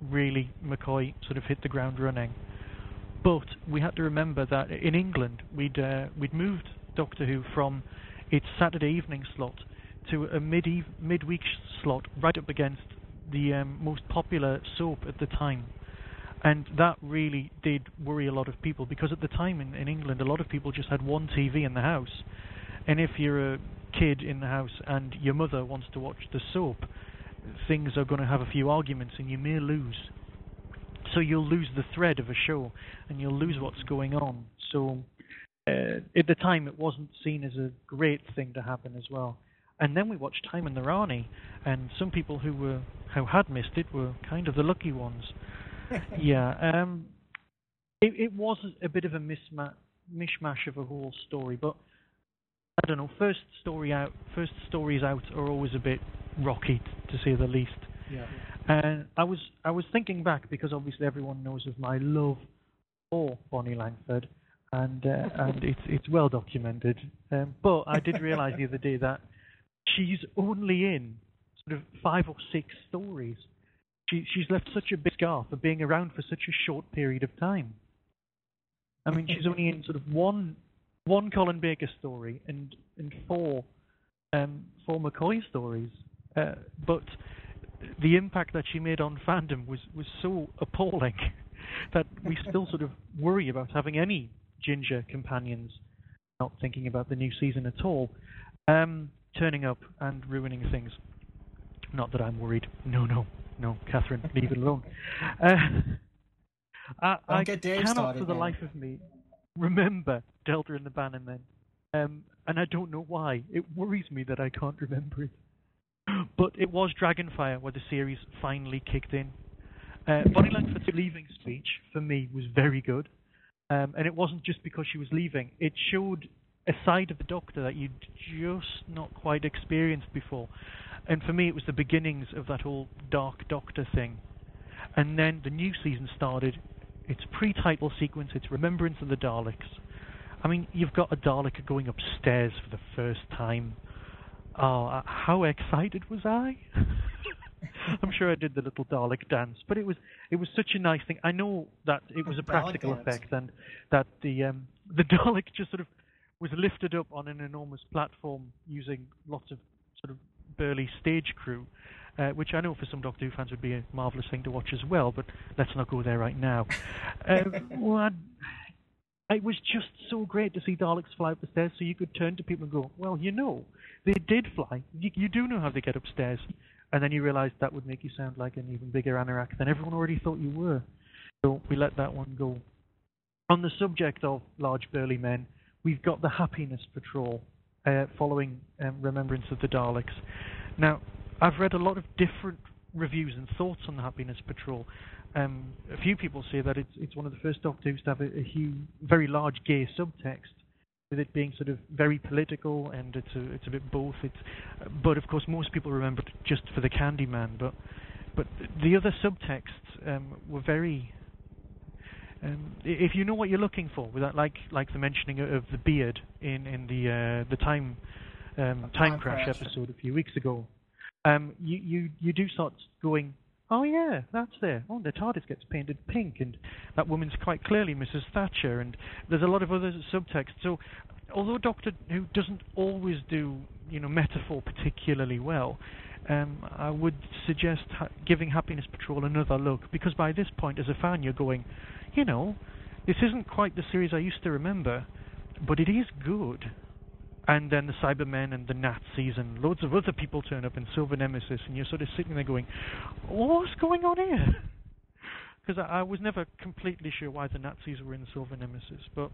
really McCoy sort of hit the ground running. But we had to remember that in England, we'd uh, we'd moved Doctor Who from its Saturday evening slot to a mid midweek slot right up against the um, most popular soap at the time. And that really did worry a lot of people because at the time in, in England, a lot of people just had one TV in the house. And if you're a kid in the house and your mother wants to watch the soap, things are going to have a few arguments and you may lose. So you'll lose the thread of a show and you'll lose what's going on. So uh, at the time, it wasn't seen as a great thing to happen as well. And then we watched Time and the Rani, and some people who were who had missed it were kind of the lucky ones. yeah, um, it, it was a bit of a misma- mishmash of a whole story, but I don't know. First story out, first stories out are always a bit rocky, t- to say the least. Yeah. And I was I was thinking back because obviously everyone knows of my love for Bonnie Langford, and uh, and it's it's well documented. Um, but I did realise the other day that she's only in sort of five or six stories. She she's left such a big scar for being around for such a short period of time. I mean, she's only in sort of one one Colin Baker story and and four um, four McCoy stories. Uh, but the impact that she made on fandom was was so appalling that we still sort of worry about having any ginger companions. Not thinking about the new season at all, um, turning up and ruining things. Not that I'm worried. No, no, no, Catherine, leave it alone. Uh, I, I cannot for the man. life of me remember Delta and the Bannermen, um, and I don't know why. It worries me that I can't remember it. But it was Dragonfire where the series finally kicked in. Uh, Bonnie Langford's leaving speech for me was very good, um, and it wasn't just because she was leaving. It showed a side of the Doctor that you'd just not quite experienced before. And for me, it was the beginnings of that whole Dark Doctor thing. And then the new season started. It's pre-title sequence. It's Remembrance of the Daleks. I mean, you've got a Dalek going upstairs for the first time. Oh, uh, how excited was I? I'm sure I did the little Dalek dance, but it was it was such a nice thing. I know that it was a practical effect, and that the um, the Dalek just sort of was lifted up on an enormous platform using lots of sort of burly stage crew, uh, which I know for some Doctor Who fans would be a marvelous thing to watch as well. But let's not go there right now. Well, it was just so great to see Daleks fly up the stairs, so you could turn to people and go, "Well, you know, they did fly. You, you do know how they get upstairs." And then you realised that would make you sound like an even bigger anorak than everyone already thought you were. So we let that one go. On the subject of large burly men, we've got the Happiness Patrol uh, following um, Remembrance of the Daleks. Now, I've read a lot of different reviews and thoughts on the Happiness Patrol. Um, a few people say that it's it's one of the first Doctor Who's to have a, a huge, very large gay subtext, with it being sort of very political and it's a it's a bit both. It's, but of course most people remember it just for the Candyman. But but the other subtexts um, were very. Um, if you know what you're looking for, with that, like like the mentioning of the beard in in the uh, the time um, time Time crash Crash. episode a few weeks ago, um, you, you you do start going, oh yeah, that's there. Oh, the TARDIS gets painted pink, and that woman's quite clearly Mrs. Thatcher, and there's a lot of other subtext. So, although Doctor Who doesn't always do you know metaphor particularly well, um, I would suggest ha- giving Happiness Patrol another look because by this point, as a fan, you're going, you know, this isn't quite the series I used to remember, but it is good and then the Cybermen and the Nazis and loads of other people turn up in Silver Nemesis, and you're sort of sitting there going, "What's going on here?" Because I, I was never completely sure why the Nazis were in Silver Nemesis, but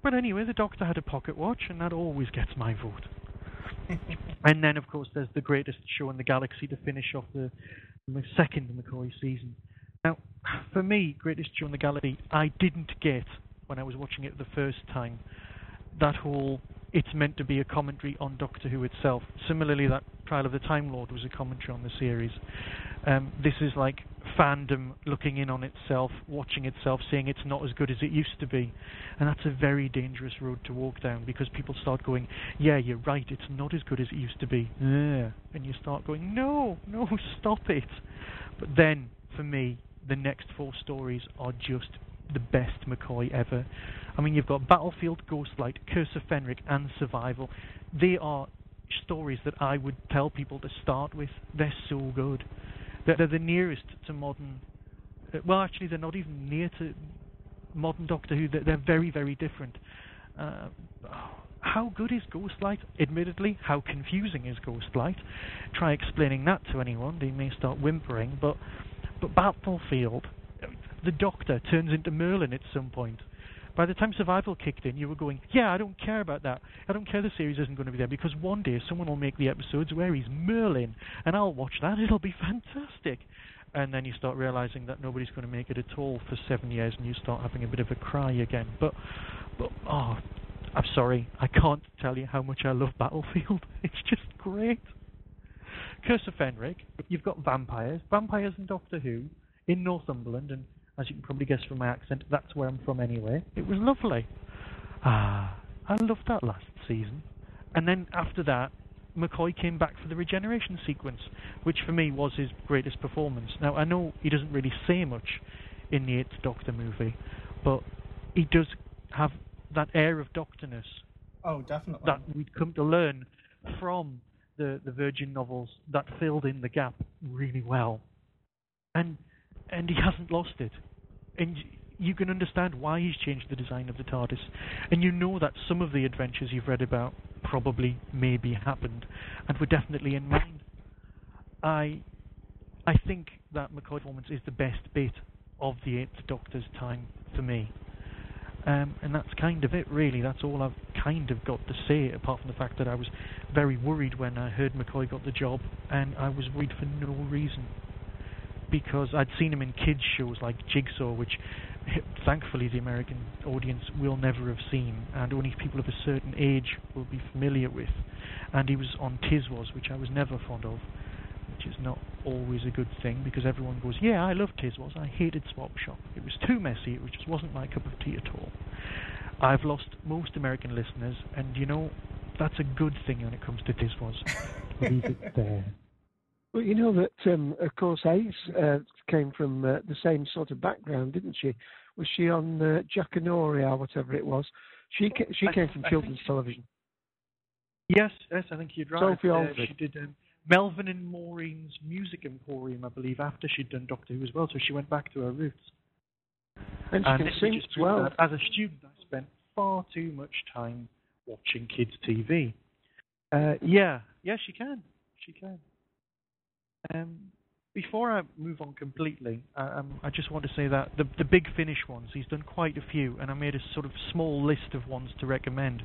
but anyway, the Doctor had a pocket watch, and that always gets my vote. and then, of course, there's the greatest show in the galaxy to finish off the, the second McCoy season. Now, for me, greatest show in the galaxy, I didn't get when I was watching it the first time that whole it's meant to be a commentary on Doctor Who itself. Similarly, that Trial of the Time Lord was a commentary on the series. Um, this is like fandom looking in on itself, watching itself, seeing it's not as good as it used to be. And that's a very dangerous road to walk down because people start going, yeah, you're right, it's not as good as it used to be. Ugh. And you start going, no, no, stop it. But then, for me, the next four stories are just the best McCoy ever. I mean, you've got Battlefield, Ghostlight, Curse of Fenric, and Survival. They are stories that I would tell people to start with. They're so good. They're, they're the nearest to modern. Uh, well, actually, they're not even near to modern Doctor Who. They're, they're very, very different. Uh, how good is Ghostlight? Admittedly, how confusing is Ghostlight? Try explaining that to anyone, they may start whimpering. But, but Battlefield, the Doctor turns into Merlin at some point. By the time Survival kicked in, you were going, yeah, I don't care about that. I don't care the series isn't going to be there because one day someone will make the episodes where he's Merlin, and I'll watch that. It'll be fantastic. And then you start realizing that nobody's going to make it at all for seven years, and you start having a bit of a cry again. But, but oh, I'm sorry, I can't tell you how much I love Battlefield. It's just great. Curse of Fenric, you've got vampires, vampires in Doctor Who, in Northumberland, and as you can probably guess from my accent, that's where I'm from anyway. It was lovely. Ah, I loved that last season. And then after that, McCoy came back for the regeneration sequence, which for me was his greatest performance. Now, I know he doesn't really say much in the Eighth Doctor movie, but he does have that air of Doctorness Oh, definitely. that we'd come to learn from the, the Virgin novels that filled in the gap really well. And and he hasn't lost it. And you can understand why he's changed the design of the TARDIS. And you know that some of the adventures you've read about probably maybe happened and were definitely in mind. I I think that McCoy's performance is the best bit of the Eighth Doctor's time for me. Um, and that's kind of it, really. That's all I've kind of got to say, apart from the fact that I was very worried when I heard McCoy got the job, and I was worried for no reason. Because I'd seen him in kids shows like Jigsaw, which thankfully the American audience will never have seen, and only people of a certain age will be familiar with. And he was on Tiswas, which I was never fond of, which is not always a good thing because everyone goes, "Yeah, I love Tiswas. I hated Swap Shop. It was too messy. It just wasn't my cup of tea at all." I've lost most American listeners, and you know that's a good thing when it comes to Tiswas. Leave it there. Well, you know that, um, of course, Ace uh, came from uh, the same sort of background, didn't she? Was she on uh, Jackanory or whatever it was? She ca- she I- came from I children's think- television. Yes, yes, I think you're right. Sophie Uh, she did um, Melvin and Maureen's Music Emporium, I believe, after she'd done Doctor Who as well. So she went back to her roots. And she can it sing as well. As a student, I spent far too much time watching kids' TV. Uh, yeah, yeah, she can. She can. Um, before I move on completely, uh, um, I just want to say that the the big finish ones, he's done quite a few, and I made a sort of small list of ones to recommend.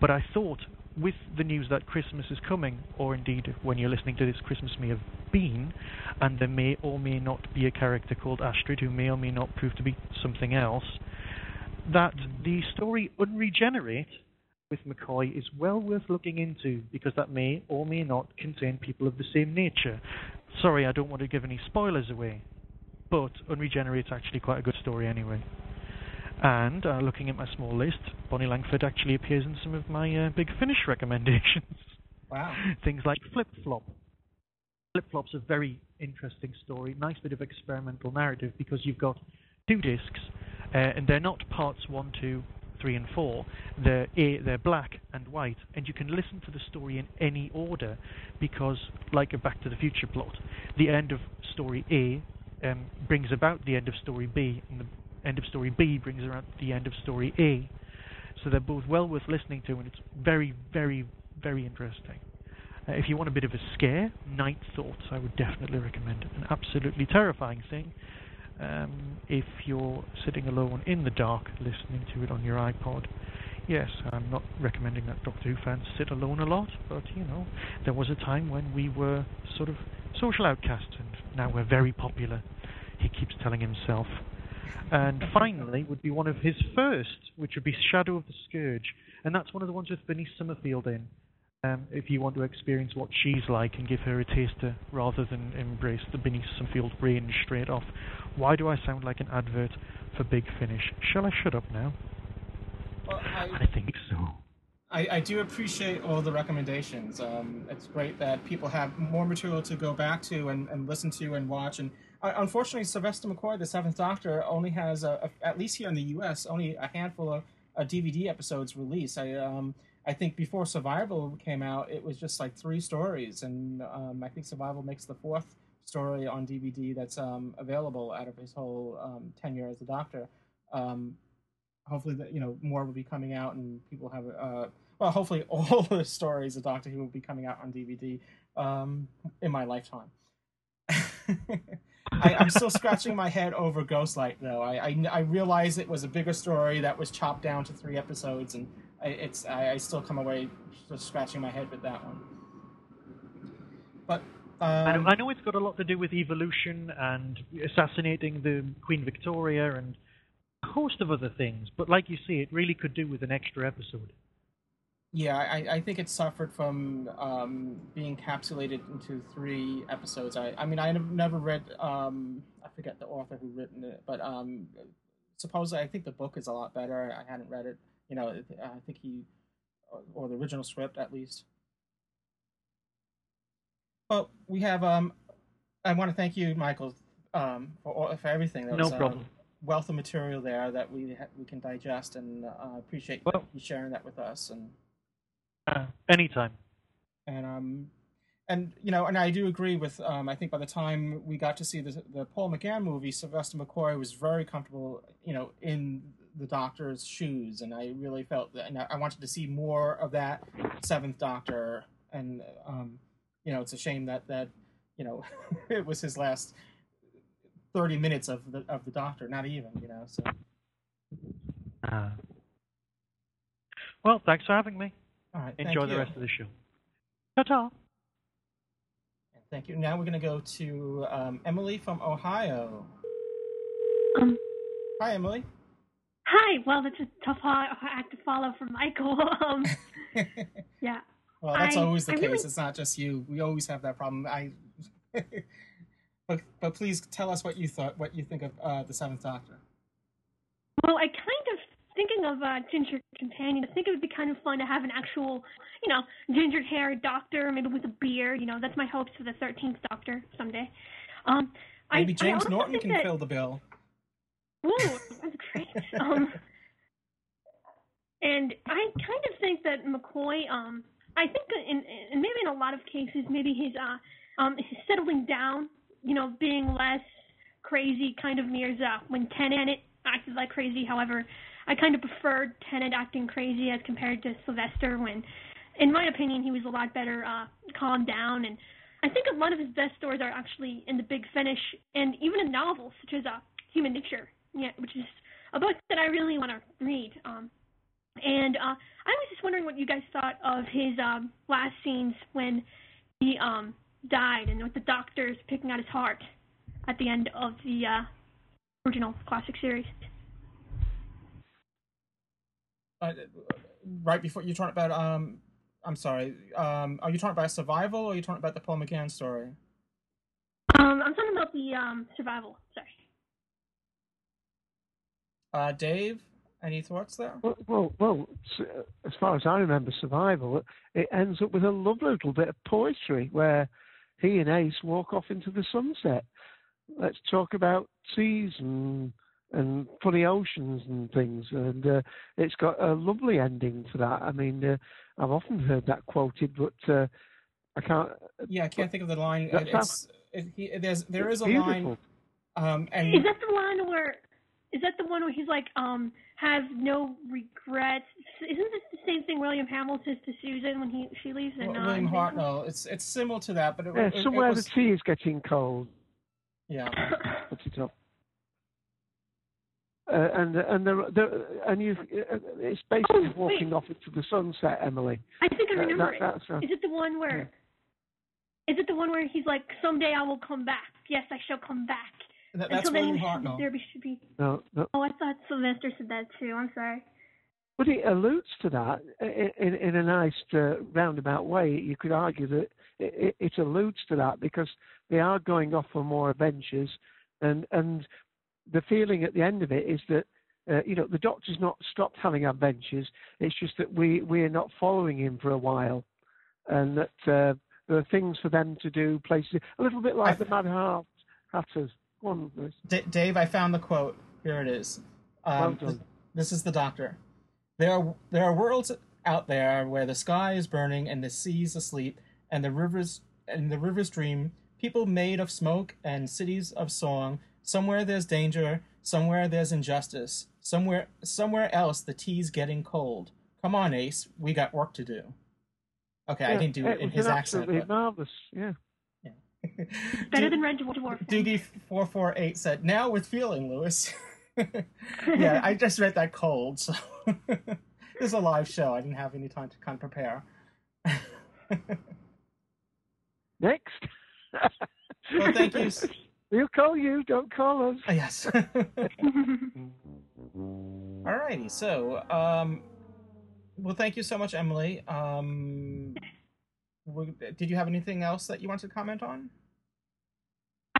But I thought, with the news that Christmas is coming, or indeed when you're listening to this, Christmas may have been, and there may or may not be a character called Astrid who may or may not prove to be something else, that the story Unregenerate with McCoy is well worth looking into because that may or may not contain people of the same nature. Sorry, I don't want to give any spoilers away, but Unregenerate's actually quite a good story anyway. And uh, looking at my small list, Bonnie Langford actually appears in some of my uh, big finish recommendations. Wow. Things like Flip Flop. Flip Flop's a very interesting story, nice bit of experimental narrative because you've got two discs, uh, and they're not parts one, two, three, and four. They're they're black and white, and you can listen to the story in any order because, like a Back to the Future plot, the end of story A um, brings about the end of story B, and the end of story B brings around the end of story A. So they're both well worth listening to, and it's very, very, very interesting. Uh, if you want a bit of a scare, Night Thoughts, I would definitely recommend it. An absolutely terrifying thing. Um, if you're sitting alone in the dark listening to it on your iPod. Yes, I'm not recommending that Doctor Who fans sit alone a lot, but you know, there was a time when we were sort of social outcasts, and now we're very popular. He keeps telling himself. And finally, would be one of his first, which would be Shadow of the Scourge, and that's one of the ones with Bernice Summerfield in. Um, if you want to experience what she's like and give her a taster rather than embrace the Bernice Summerfield range straight off. Why do I sound like an advert for Big Finish? Shall I shut up now? Well, I, I think so. I, I do appreciate all the recommendations. Um, it's great that people have more material to go back to and, and listen to and watch. And uh, unfortunately, Sylvester McCoy, the Seventh Doctor, only has a, a, at least here in the U.S. only a handful of uh, DVD episodes released. I um, I think before Survival came out, it was just like three stories, and um, I think Survival makes the fourth story on DVD that's um, available out of his whole um, tenure as a Doctor. Um, hopefully, that you know more will be coming out, and people have uh, well, hopefully all the stories of Doctor Who will be coming out on DVD um, in my lifetime. I, I'm still scratching my head over Ghostlight, though. I, I I realize it was a bigger story that was chopped down to three episodes, and I, it's I, I still come away just scratching my head with that one. But I, um, know, I know it's got a lot to do with evolution and assassinating the Queen Victoria and a host of other things, but like you say, it really could do with an extra episode. Yeah, I, I think it suffered from um, being encapsulated into three episodes. I, I mean, I have never read, um, I forget the author who written it, but um, supposedly I think the book is a lot better. I hadn't read it. You know, I think he, or the original script at least. Well, we have, um, I want to thank you, Michael, um, for, all- for everything. There No was, uh, problem. wealth of material there that we ha- we can digest, and uh, appreciate Well- you sharing that with us. And Uh, anytime. and um and you know and i do agree with um i think by the time we got to see the, the paul mcgann movie sylvester mccoy was very comfortable you know in the doctor's shoes and i really felt that and i I wanted to see more of that seventh doctor and um you know it's a shame that that you know it was his last 30 minutes of the of the doctor not even you know so Uh, well, thanks for having me. all right Enjoy the you. rest of the show. Ta-ta. Thank you. Now we're going to go to um, Emily from Ohio. Um, Hi, Emily. Hi. Well, that's a tough act to follow from Michael. Um, yeah. Well, that's I- always the I case. really- It's not just you. We always have that problem. I. but but please tell us what you thought. What you think of uh, the Seventh Doctor. Well, I kind of thinking of uh, ginger companion. I think it would be kind of fun to have an actual, you know, ginger haired doctor, maybe with a beard. You know, that's my hopes for the thirteenth Doctor someday. Um, Maybe I, James Norton can that, fill the bill. Ooh, that's great. Um, and I kind of think that McCoy, um, I think in, in maybe in a lot of cases, maybe his uh, um, his settling down, you know, being less crazy, kind of mirrors uh, when Tennant acted like crazy. However, I kind of preferred Tennant acting crazy as compared to Sylvester when, in my opinion, he was a lot better uh, calmed down. And I think a lot of his best stories are actually in the Big Finish and even in novels such as uh, Human Nature, yeah, which is a book that I really want to read. Um, and uh, I was just wondering what you guys thought of his um, last scenes when he um, died and with the doctors picking out his heart at the end of the uh, original classic series. Uh, right before you're talking about um, I'm sorry. Um, are you talking about survival or are you talking about the Paul McGann story? Um, I'm talking about the um, survival. Sorry. Uh, Dave, any thoughts there? Well, well, well as far as I remember, Survival, it ends up with a lovely little bit of poetry where he and Ace walk off into the sunset. Let's talk about seas and and funny oceans and things, and uh, it's got a lovely ending to that. I mean, uh, I've often heard that quoted, but uh, I can't. Yeah, I can't think of the line. It- it's it, he, there's there is a Beautiful. line. Um, and Is that the line where? Is that the one where he's like, um, have no regrets? Isn't this the same thing William Hartnell says to Susan when he she leaves in uh, William Hartnell. It's it's similar to that, but it, Yeah, it, it somewhere was, the tea is getting cold. yeah. Puts it up. Uh, and and the, the and you uh, it's basically Oh, walking off into the sunset, Emily. I think I That- remember that- it. that's, uh, Is it the one where? Is it the one where he's like, someday I will come back. Yes, I shall come back. That, that's Until then, William Hartnell. there should be. No, no. Oh, I thought Sylvester said that too. I'm sorry. But it alludes to that i- in, in a nice uh, roundabout way. You could argue that it, it alludes to that because they are going off for more adventures, and and the feeling at the end of it is that uh, you know the Doctor's not stopped having adventures. It's just that we we are not following him for a while, and that uh, there are things for them to do. Places a little bit like the Mad Hat- Hatters. Go on, Louis. D- Dave, I found the quote. Here it is. Um, Well th- this is the Doctor. There are there are worlds out there where the sky is burning and the seas asleep and the rivers and the rivers dream. People made of smoke and cities of song. Somewhere there's danger. Somewhere there's injustice. Somewhere somewhere else the tea's getting cold. Come on, Ace. We got work to do. Okay, I Yeah, didn't do it in his accent. Absolutely But... marvelous. Yeah. Better than Red Dwarf. Doogie four four eight said, "Now with feeling, Louis." yeah, I just read that cold, so this is a live show. I didn't have any time to kind of prepare. Next. Well, thank you. We'll call you. Don't call us. Yes. Alrighty, so um, well, thank you so much, Emily. Um, did you have anything else that you wanted to comment on?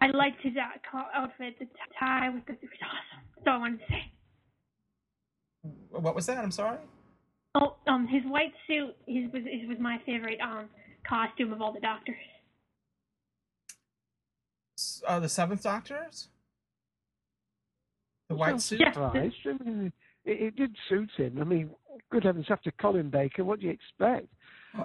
I liked his out- co- outfit, the tie with the. It was awesome. That's all I wanted to say. What was that? I'm sorry. Oh, um, his white suit his was his was my favorite um costume of all the doctors. Uh, the Seventh Doctor's. The white I'm suit. surprised. I it, it did suit him. I mean, good heavens, after Colin Baker, what do you expect?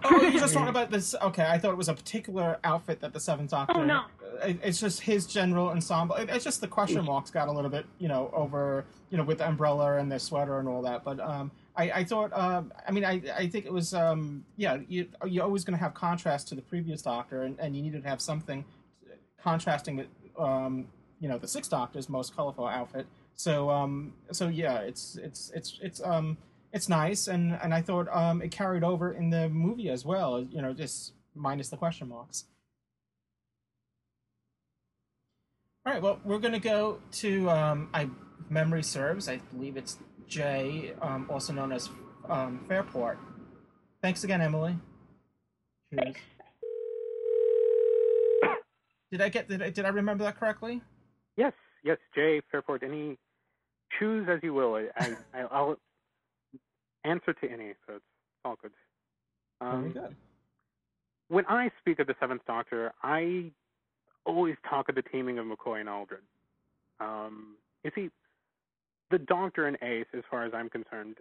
Oh, you're just talking about this. Okay, I thought it was a particular outfit that the Seventh Doctor. Oh, no. It, it's just his general ensemble. It, it's just the question marks got a little bit, you know, over, you know, with the umbrella and the sweater and all that. But um, I, I thought, um, I mean, I, I think it was, um, yeah, you, you're always going to have contrast to the previous Doctor, and, and you needed to have something contrasting with, um, you know, the Sixth Doctor's most colorful outfit. So, um, so yeah, it's, it's, it's, it's, um, it's nice, and and I thought um, it carried over in the movie as well. You know, just minus the question marks. All right. Well, we're going to go to um, I memory serves. I believe it's Jay, um, also known as um, Fairport. Thanks again, Emily. Cheers. Did I get did I, did I remember that correctly? Yes, yes, Jay Fairport. Any choose as you will. I, I I'll answer to any, so it's all good. Um, Very good. When I speak of the Seventh Doctor, I always talk of the teaming of McCoy and Aldred. Um, you see, the Doctor and Ace, as far as I'm concerned,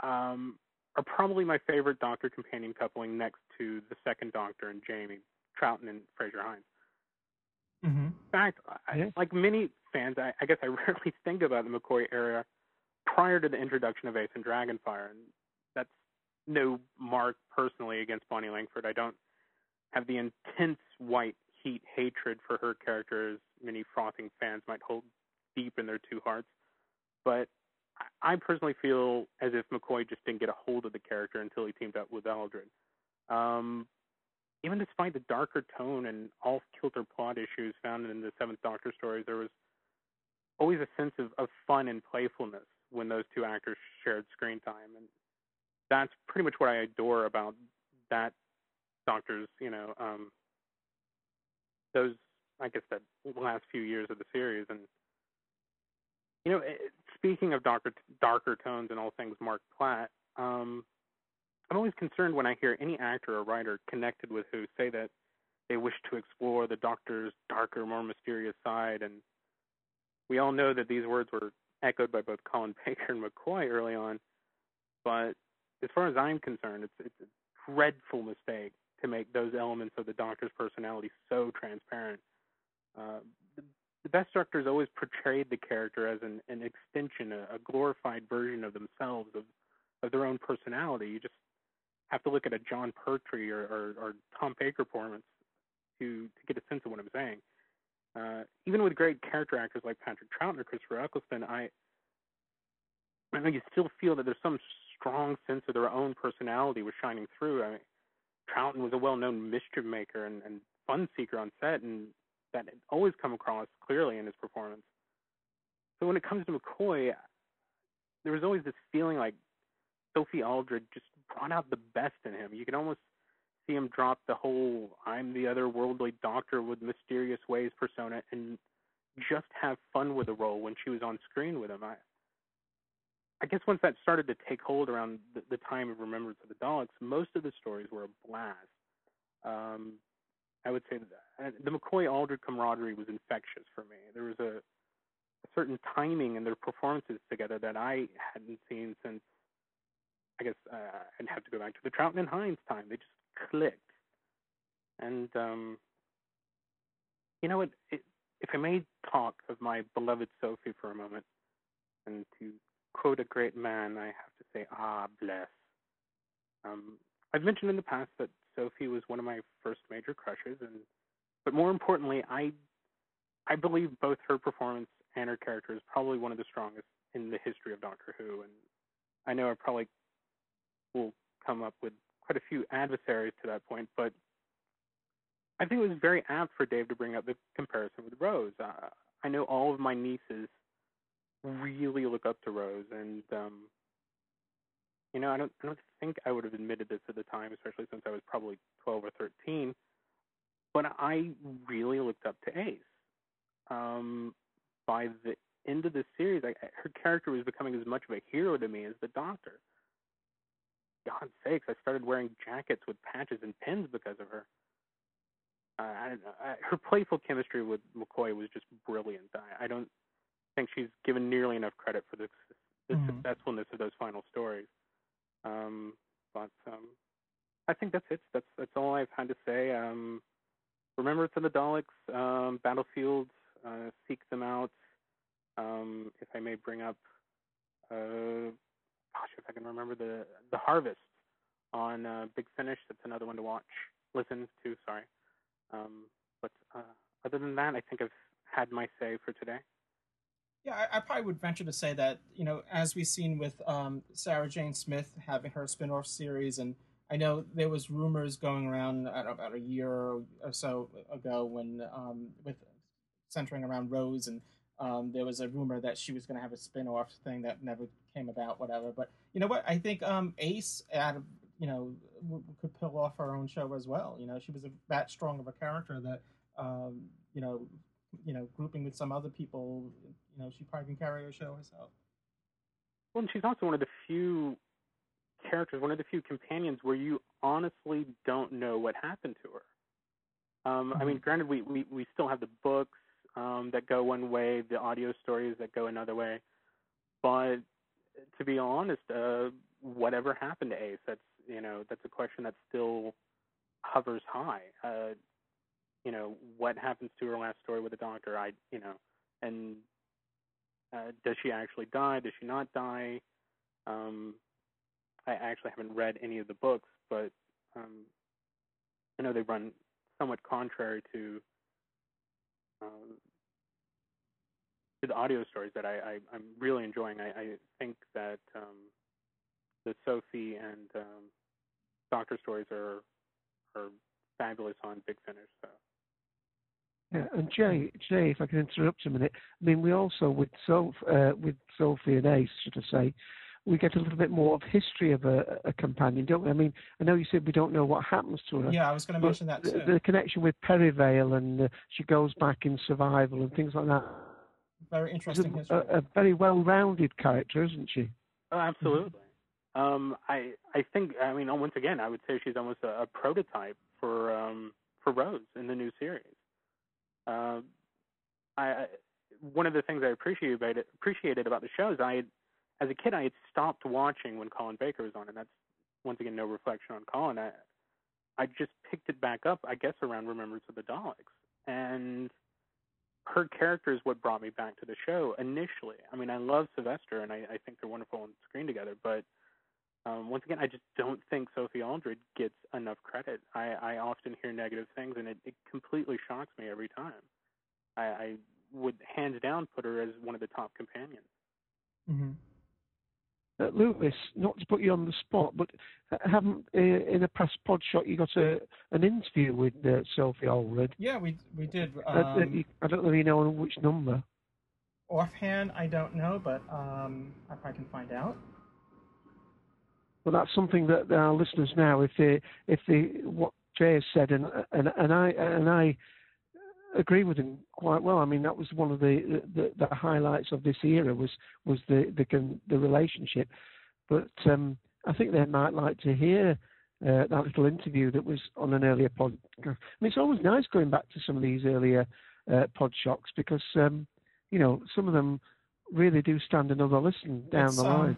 um, are probably my favorite Doctor companion coupling next to the second Doctor and Jamie Troughton and Fraser Hines. Mm-hmm. In fact, I, like many fans, I, I guess I rarely think about the McCoy era prior to the introduction of Ace and Dragonfire, and that's no mark personally against Bonnie Langford. I don't have the intense white heat hatred for her character as many frothing fans might hold deep in their two hearts. But I personally feel as if McCoy just didn't get a hold of the character until he teamed up with Aldred. Um, even despite the darker tone and off kilter plot issues found in the Seventh Doctor stories, there was always a sense of, of fun and playfulness when those two actors shared screen time. And that's pretty much what I adore about that Doctor's, you know, um, those, I guess, that last few years of the series. And, you know, it, speaking of darker, darker tones and all things Marc Platt, um, I'm always concerned when I hear any actor or writer connected with Who say that they wish to explore the Doctor's darker, more mysterious side. And we all know that these words were echoed by both Colin Baker and McCoy early on. But as far as I'm concerned, it's, it's a dreadful mistake to make those elements of the Doctor's personality so transparent. Uh, the, the best Doctors always portrayed the character as an, an extension, a, a glorified version of themselves, of, of their own personality. You just have to look at a Jon Pertwee or, or, or Tom Baker performance to to get a sense of what I'm saying. Uh, even with great character actors like Patrick Troughton or Christopher Eccleston, I I know you still feel that there's some strong sense of their own personality was shining through. I mean, Troughton was a well-known mischief maker and, and fun seeker on set, and that had always come across clearly in his performance. So when it comes to McCoy, there was always this feeling like Sophie Aldred just brought out the best in him. You can almost see him drop the whole "I'm the otherworldly doctor with mysterious ways" persona and just have fun with the role when she was on screen with him. I, I guess once that started to take hold around the, the time of Remembrance of the Daleks, most of the stories were a blast. Um, I would say that the McCoy Aldred camaraderie was infectious for me. There was a, a certain timing in their performances together that I hadn't seen since I guess uh, I'd have to go back to the Troughton and Hines time. They just clicked. And um, you know what? If I may talk of my beloved Sophie for a moment, and to quote a great man, I have to say, ah, bless. Um, I've mentioned in the past that Sophie was one of my first major crushes, and but more importantly, I I believe both her performance and her character is probably one of the strongest in the history of Doctor Who, and I know I probably will come up with quite a few adversaries to that point, but I think it was very apt for Dave to bring up the comparison with Rose. Uh, I know all of my nieces really look up to Rose, and um, you know, I don't, I don't think I would have admitted this at the time, especially since I was probably 12 or 13. But I really looked up to Ace. Um, by the end of the series, I, her character was becoming as much of a hero to me as the Doctor. God's sakes, I started wearing jackets with patches and pins because of her. Uh, I don't know. I, her playful chemistry with McCoy was just brilliant. I, I don't think she's given nearly enough credit for the, the Mhm. successfulness of those final stories. Um, but um, I think that's it. That's that's all I've had to say. Um, Remembrance of the Daleks, um, Battlefield, uh, seek them out. Um, if I may bring up, uh, gosh, if I can remember the the Harvest on uh, Big Finish. That's another one to watch, listen to. Sorry. Um, but uh, other than that, I think I've had my say for today. Yeah, I, I probably would venture to say that you know, as we've seen with um, Sarah Jane Smith having her spin-off series, and I know there was rumors going around know, about a year or so ago when um, with centering around Rose, and um, there was a rumor that she was going to have a spin-off thing that never came about. Whatever, but you know what? I think um, Ace, out of you know, w- could pull off her own show as well. You know, she was a, that strong of a character that um, you know, you know, grouping with some other people, you know, she probably can carry her show herself. Well, and she's also one of the few characters, one of the few companions where you honestly don't know what happened to her. Um, I mean, granted, we, we, we still have the books um, that go one way, the audio stories that go another way, but to be honest, uh, whatever happened to Ace, that's you know that's a question that still hovers high. Uh, you know, what happens to her last story with the doctor? I you know, and uh, does she actually die? Does she not die? Um, I actually haven't read any of the books, but um, I know they run somewhat contrary to um, the audio stories that I, I I'm really enjoying. I, I think that um, the Sophie and um, Doctor stories are are fabulous on Big Finish. So. Yeah, and Jay, Jay, if I can interrupt a minute, I mean, we also with Soph, uh, with Sophie and Ace, should I say, we get a little bit more of history of a, a companion, don't we? I mean, I know you said we don't know what happens to her. Yeah, I was going to mention that the, too. the connection with Perivale and uh, she goes back in survival and things like that. Very interesting a, history. a, a very well-rounded character, isn't she? Oh, absolutely. Um, I I think I mean once again I would say she's almost a, a prototype for um, for Rose in the new series. Uh, I, I one of the things I appreciated about it, appreciated about the show is I had, as a kid I had stopped watching when Colin Baker was on, and that's once again no reflection on Colin. I I just picked it back up I guess around Remembrance of the Daleks, and her character is what brought me back to the show initially. I mean, I love Sylvester, and I, I think they're wonderful on screen together. But um, once again, I just don't think Sophie Aldred gets enough credit. I, I often hear negative things, and it, it completely shocks me every time. I, I would hands down put her as one of the top companions. Mm-hmm. Uh, Louis, not to put you on the spot, but haven't uh, in a past Podshock you got a an interview with uh, Sophie Aldred? Yeah, we we did. Uh, uh, Um, you- I don't know if you know on which number. offhand, I don't know, but um, if I can find out. Well, that's something that our listeners now, if they, if they, what Jay has said, and and and I and I agree with him quite well. I mean, that was one of the the, the highlights of this era was was the the the relationship. But um, I think they might like to hear uh, that little interview that was on an earlier pod. I mean, it's always nice going back to some of these earlier uh, pod shocks because um, you know some of them really do stand another listen down It's, the um, line.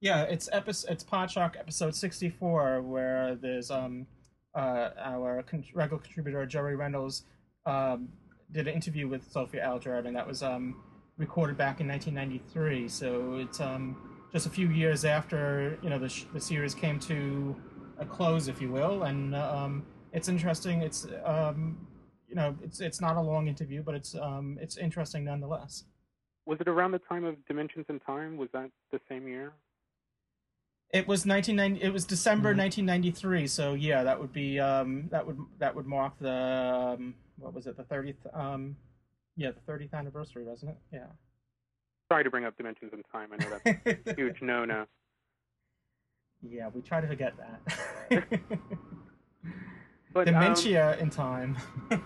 Yeah, it's episode it's Podshock episode sixty four where there's um uh our con- regular contributor Jerry Reynolds um did an interview with Sophie Aldred and that was um recorded back in 1993. So it's um just a few years after you know the sh- the series came to a close, if you will, and um it's interesting. It's um you know it's it's not a long interview, but it's um it's interesting nonetheless. Was it around the time of Dimensions in Time? Was that the same year? It was 1990. It was December 1993. So yeah, that would be um, that would that would mark the um, what was it the 30th um, yeah the 30th anniversary, wasn't it? Yeah. Sorry to bring up Dimensions in Time. I know that's a huge no-no. Yeah, we try to forget that. But, um, Dementia in time.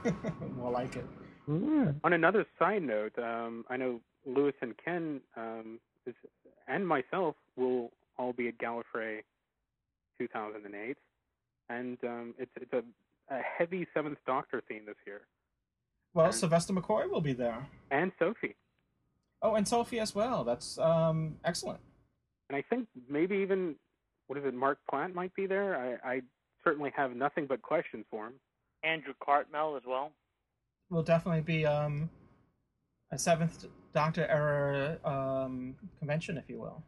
More like it. On another side note, um, I know Louis and Ken um, is, and myself will all be at Gallifrey 2008, and um, it's it's a, a heavy Seventh Doctor theme this year, Well, Sylvester McCoy will be there. and Sophie, Oh, and Sophie as well. That's um, excellent. and I think maybe even what is it, Marc Platt might be there. I, I certainly have nothing but questions for him. Andrew Cartmel as well. Will definitely be um, a seventh Doctor era um, convention, if you will.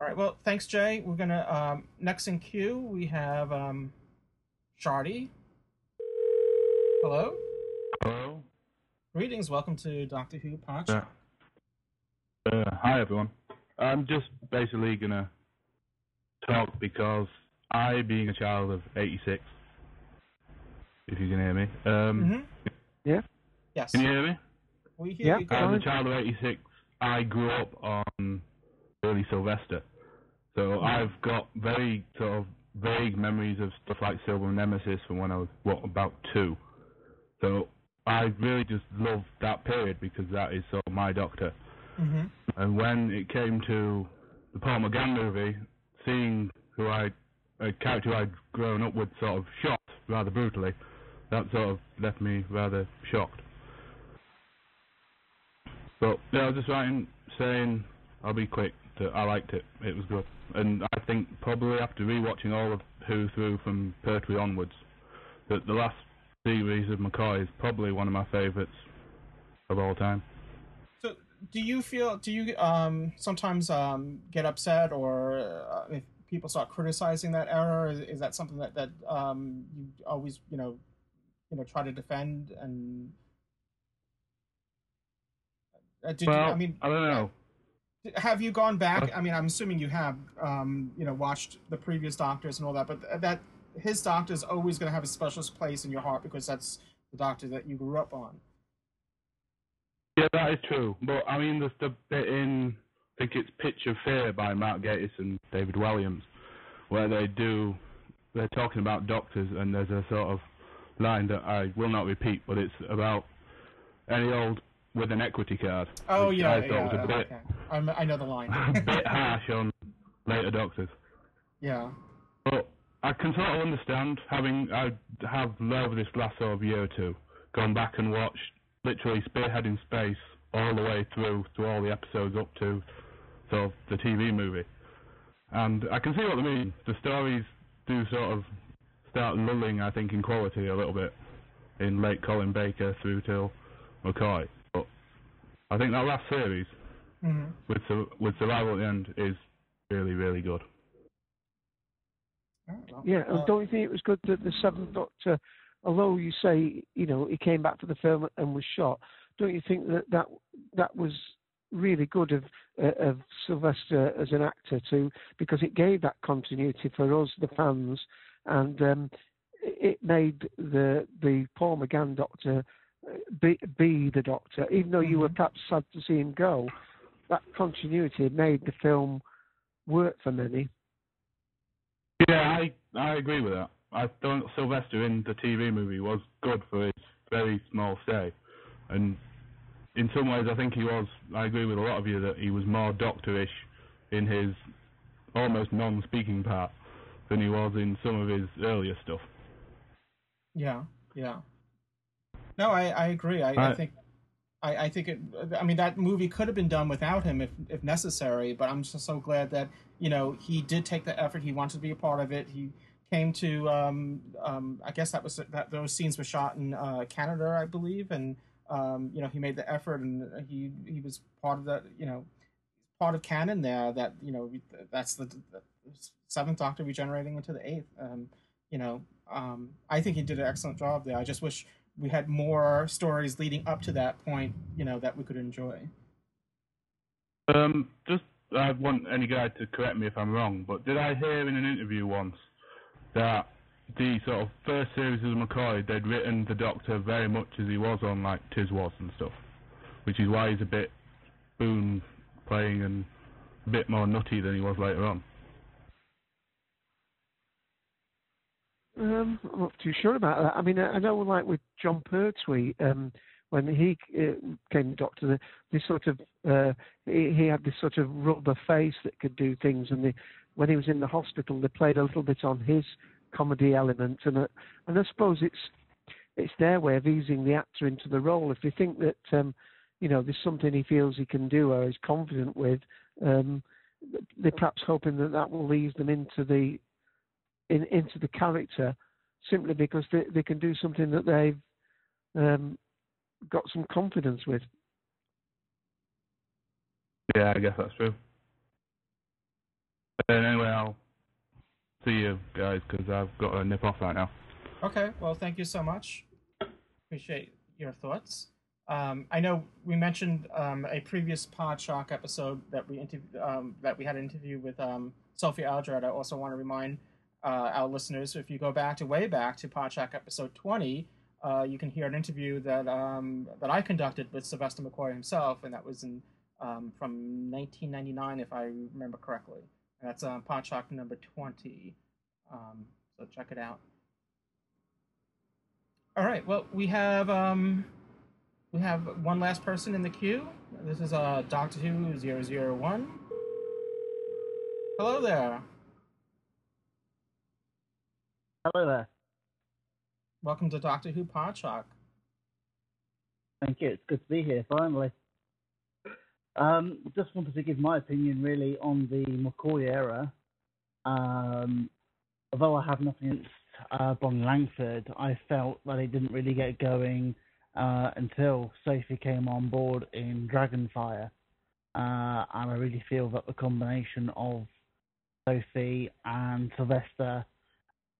All right. Well, thanks, Jay. We're gonna um, next in queue. We have um, Shardy. Hello. Hello. Greetings. Welcome to Doctor Who Punch. Uh, uh, hi everyone. I'm just basically gonna talk because I, being a child of '86, if you can hear me, um, Mhm. Yeah. Yes. can you hear me? We hear Yeah, you. As a child of '86, I grew up on early Sylvester, so I've got very sort of vague memories of stuff like Silver Nemesis from when I was what about two. So I really just love that period because that is sort of my Doctor. hmm And when it came to the Paul McGann movie, seeing who I, a character I'd grown up with sort of shot rather brutally, that sort of left me rather shocked. But yeah, I was just writing saying, I'll be quick, that I liked it. It was good. And I think probably after rewatching all of Who through from Pertwee onwards, that the last series of McCoy is probably one of my favourites of all time. So, do you feel? Do you um sometimes um get upset or uh, if people start criticizing that era? Is, is that something that that um you always you know you know try to defend and? Uh, did well, you, I mean, I don't know. have you gone back? I mean, I'm assuming you have, um, you know, watched the previous Doctors and all that, but that his Doctor is always going to have a special place in your heart because that's the Doctor that you grew up on. Yeah, that is true. But I mean, there's the bit in I think it's Pitch of Fear by Mark Gatiss and David Williams, where they do they're talking about doctors, and there's a sort of line that I will not repeat, but it's about any old with an equity card. Oh yeah, I thought yeah. was a bit okay. I know the line. a bit harsh on later doctors. yeah. I can sort of understand having I have over this last sort of year or two gone back and watched literally Spearhead from Space all the way through to all the episodes up to sort of the TV movie, and I can see what they mean. The stories do sort of start lulling, I think, in quality a little bit in late Colin Baker through till McCoy, but I think that last series hmm with with Survival at the end is really really good. Yeah, and don't you think it was good that the Seventh Doctor, although you say you know he came back for the film and was shot, don't you think that that that was really good of uh, of Sylvester as an actor too, because it gave that continuity for us the fans, and um, it made the the Paul McGann Doctor uh, be, be the Doctor, even though you were perhaps sad to see him go. That continuity made the film work for many. Yeah, I I agree with that. I thought Sylvester in the TV movie was good for his very small stay, and in some ways I think he was. I agree with a lot of you that he was more doctorish in his almost non-speaking part than he was in some of his earlier stuff. Yeah, yeah. No, I, I agree. I, I Right. think I, I think it. I mean, that movie could have been done without him if if necessary. But I'm just so glad that you know he did take the effort. He wanted to be a part of it. He came to. Um, um, I guess that was that those scenes were shot in uh, Canada, I believe, and um, you know he made the effort and he he was part of that. You know, part of canon there. That you know that's the, the seventh Doctor regenerating into the eighth. Um, you know, um, I think he did an excellent job there. I just wish we had more stories leading up to that point, you know, that we could enjoy. Um, just I want any guy to correct me if I'm wrong, but did I hear in an interview once that the sort of first series of McCoy they'd written the Doctor very much as he was on like Tiswas and stuff, which is why he's a bit spoon playing and a bit more nutty than he was later on. Um, I'm not too sure about that. I mean, I know, like with Jon Pertwee, um, when he uh, came Doctor, the, this sort of uh, he, he had this sort of rubber face that could do things, and the, when he was in the hospital, they played a little bit on his comedy element, and uh, and I suppose it's it's their way of easing the actor into the role. If they think that um, you know there's something he feels he can do or is confident with, um, they're perhaps hoping that that will ease them into the in, into the character simply because they, they can do something that they've um, got some confidence with. Yeah, I guess that's true. And anyway, I'll see you guys because I've got to nip off right now. Okay, well, thank you so much. Appreciate your thoughts. Um, I know we mentioned um, a previous Podshock episode that we interv- um, that we had an interview with um, Sophie Aldred. I also want to remind uh, our listeners if you go back to way back to Podshock episode 20, uh, you can hear an interview that um, that I conducted with Sylvester McCoy himself, and that was in um, from 1999, if I remember correctly. And that's uh, Podshock number 20. Um, so check it out. All right. Well, we have um, we have one last person in the queue. This is uh, Doctor Who 001. Hello there. Hello there. Welcome to Doctor Who Podshock. Thank you. It's good to be here finally. Um, just wanted to give my opinion really on the McCoy era. Um, although I have nothing against uh, Bonnie Langford, I felt that it didn't really get going uh, until Sophie came on board in Dragonfire. Uh, and I really feel that the combination of Sophie and Sylvester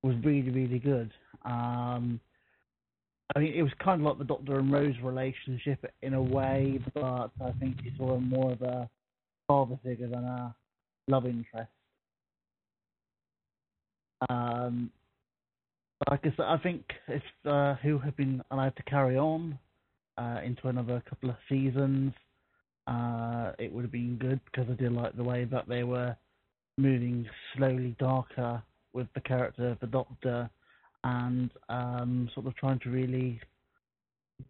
was really, really good. Um, I mean, it was kind of like the Doctor and Rose relationship in a way, but I think it's sort of more of a father figure than a love interest. Um, like I said, I think if uh, Who had been allowed to carry on uh, into another couple of seasons, uh, it would have been good because I did like the way that they were moving slowly darker with the character of the Doctor and um, sort of trying to really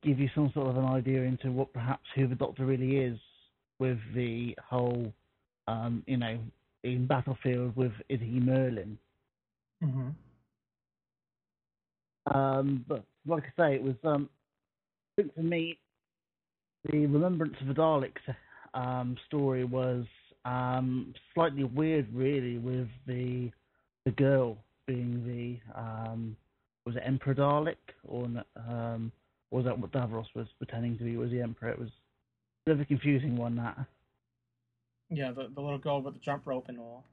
give you some sort of an idea into what perhaps who the Doctor really is with the whole, um, you know, in Battlefield with is he Merlin. Mm-hmm. Um, but like I say, it was um, I think for me, the Remembrance of the Daleks um, story was um, slightly weird, really, with the the girl being the um, was it Emperor Dalek or um, was that what Davros was pretending to be was the Emperor? It was a bit of a confusing one. That Yeah, the, the little girl with the jump rope and all.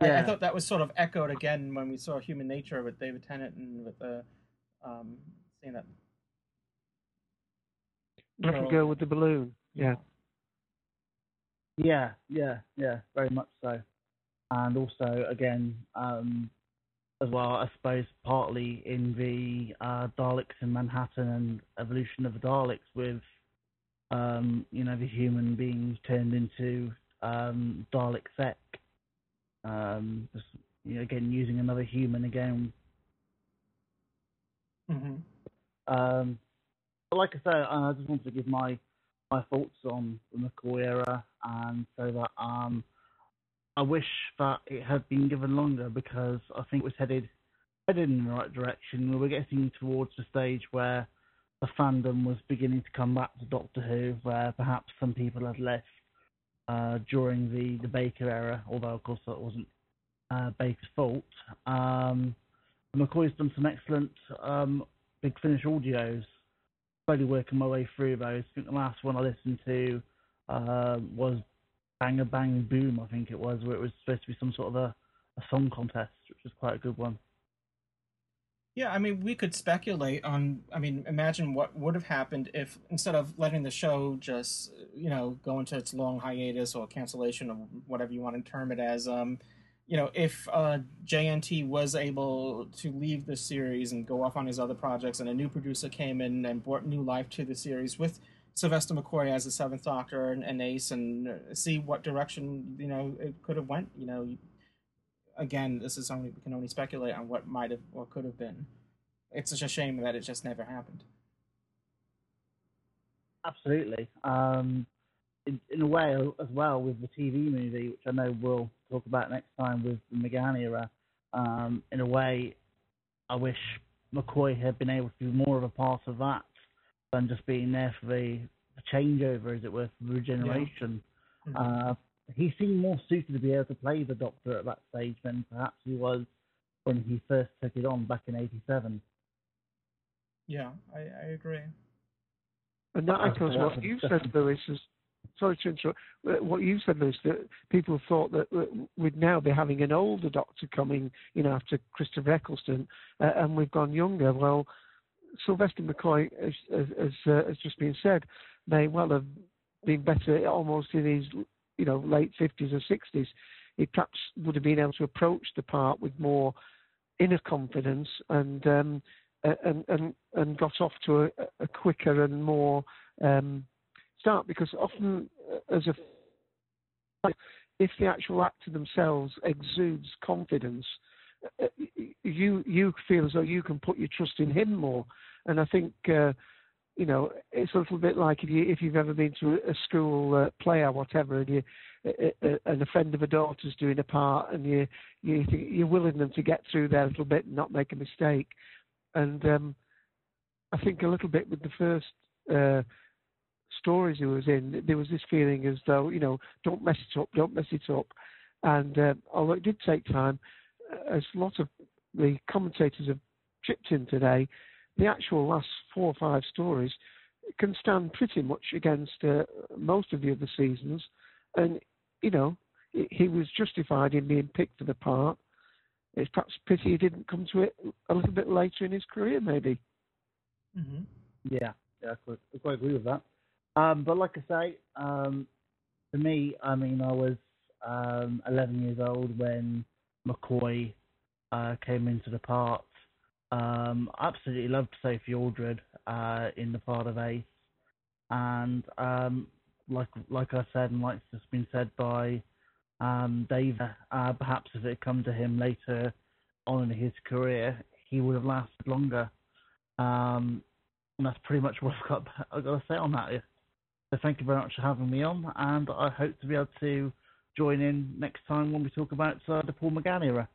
yeah, I, I thought that was sort of echoed again when we saw Human Nature with David Tennant and with the um, seeing that. Little girl- girl with the balloon. Yeah. yeah, yeah, yeah, very much so. And also, again, um, as well, I suppose partly in the uh, Daleks in Manhattan and evolution of the Daleks with, um, you know, the human beings turned into um, Dalek Sec. Um, just, you know, again, using another human again. Mm-hmm. Um, but like I said, I just wanted to give my my thoughts on the McCoy era, and so that um, I wish that it had been given longer because I think it was headed headed in the right direction. We were getting towards the stage where the fandom was beginning to come back to Doctor Who, where perhaps some people had left uh, during the, the Baker era, although of course that wasn't uh, Baker's fault. Um, McCoy's done some excellent um, Big Finish audios. Slowly working my way through those. I think the last one I listened to uh, was Bang a Bang Boom, I think it was, where it was supposed to be some sort of a, a song contest, which was quite a good one. Yeah, I mean, we could speculate on. I mean, imagine what would have happened if instead of letting the show just, you know, go into its long hiatus or cancellation or whatever you want to term it as, um, you know, if uh, JNT was able to leave the series and go off on his other projects, and a new producer came in and brought new life to the series with Sylvester McCoy as the Seventh Doctor and, and Ace, and uh, see what direction you know it could have went. You know, again, this is only we can only speculate on what might have or could have been. It's such a shame that it just never happened. Absolutely. Um, in, in a way, as well, with the TV movie, which I know we'll talk about next time with the McGann era, um, in a way, I wish McCoy had been able to be more of a part of that than just being there for the, the changeover, as it were, for the regeneration. Mhm. Uh, he seemed more suited to be able to play the Doctor at that stage than perhaps he was when he first took it on back in '87. Yeah, I, I agree. And that That's- echoes what a you said, different- Louis. Is, sorry to interrupt. What you said, Louis, that people thought that we'd now be having an older Doctor coming, you know, after Christopher Eccleston, uh, and we've gone younger. Well, Sylvester McCoy, as, as, as uh, has just been said, may well have been better almost in his, you know, late fifties or sixties. He perhaps would have been able to approach the part with more inner confidence and um, and and and got off to a, a quicker and more um, start because often uh, as a if the actual actor themselves exudes confidence, you you feel as though you can put your trust in him more, and I think. Uh, you know, it's a little bit like if you if you've ever been to a school uh, play or whatever, and you and a friend of a daughter's doing a part, and you you you're willing them to get through there a little bit and not make a mistake. And um, I think a little bit with the first uh, stories he was in, there was this feeling as though you know, don't mess it up, don't mess it up. And uh, although it did take time, as a lot of the commentators have chipped in today, the actual last four or five stories can stand pretty much against uh, most of the other seasons. And you know, he was justified in being picked for the part. It's perhaps pity he didn't come to it a little bit later in his career, maybe. Mm-hmm. Yeah, yeah, I quite, I quite agree with that. Um, but like I say, um, for me, I mean, I was um, 11 years old when McCoy uh, came into the part. Um, absolutely loved Sophie Aldred uh, in the part of Ace, and um, like like I said, and like it's just been said by um, Dave, uh, perhaps if it had come to him later on in his career, he would have lasted longer. Um, and that's pretty much what I've got, I've got to say on that. So thank you very much for having me on, and I hope to be able to join in next time when we talk about uh, the Paul McGann era.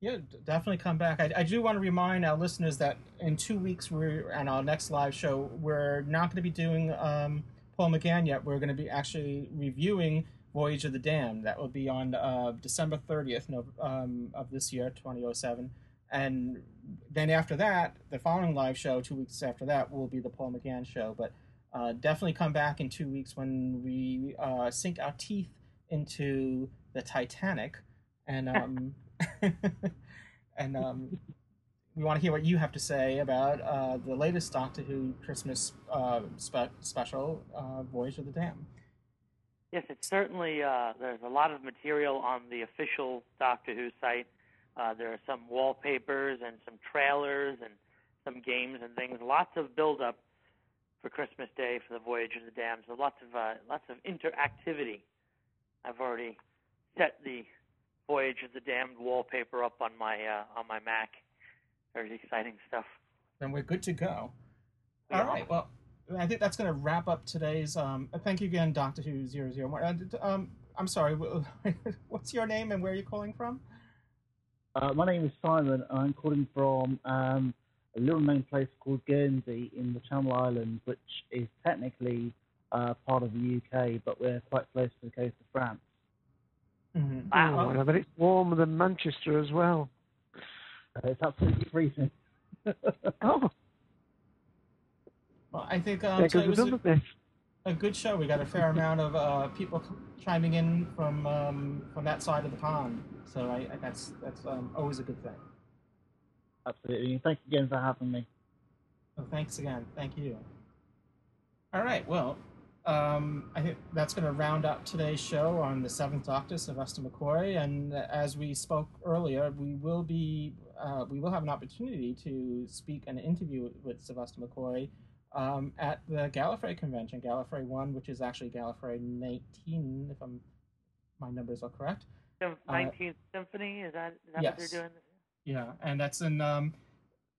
Yeah, definitely come back. I, I, do want to remind our listeners that in two weeks we're on our next live show. We're not going to be doing um, Paul McGann yet. We're going to be actually reviewing Voyage of the Damned. That will be on uh, December 30th um, of this year, 2007. And then after that, the following live show, two weeks after that, will be the Paul McGann show. But uh, definitely come back in two weeks when we uh, sink our teeth into the Titanic. And. Um, and um, we want to hear what you have to say about uh, the latest Doctor Who Christmas uh, spe- special, uh, Voyage of the Damned. Yes, it's certainly uh, there's a lot of material on the official Doctor Who site. Uh, there are some wallpapers and some trailers and some games and things. Lots of build-up for Christmas Day for the Voyage of the Damned. So lots of uh, lots of interactivity. I've already set the Voyage of the Damned wallpaper up on my on my Mac very exciting stuff. Then we're good to go. Yeah. All right. Well, I think that's going to wrap up today's. Um, thank you again, Doctor Who zero zero one. Uh, um, I'm sorry. What's your name and where are you calling from? Uh, my name is Simon. I'm calling from um, a little known place called Guernsey in the Channel Islands, which is technically uh, part of the UK, but we're quite close to the coast of France. Mm-hmm. Wow. Oh, but it's warmer than Manchester as well. Uh, it's absolutely freezing. oh. Well, I think um, yeah, was a, a, good show. We got a fair amount of uh, people chiming in from um, from that side of the pond. So I, I that's that's um, always a good thing. Absolutely. Thanks again for having me. Well, thanks again. Thank you. All right. Well, um, I think that's going to round up today's show on the Seventh Doctor, Sylvester McCoy. And as we spoke earlier, we will be uh, we will have an opportunity to speak and interview with Sylvester McCoy um, at the Gallifrey convention, Gallifrey One, which is actually Gallifrey 19, if I'm my numbers are correct. Nineteenth uh, Symphony is that, is that yes. what they're doing? Yeah, and that's in um,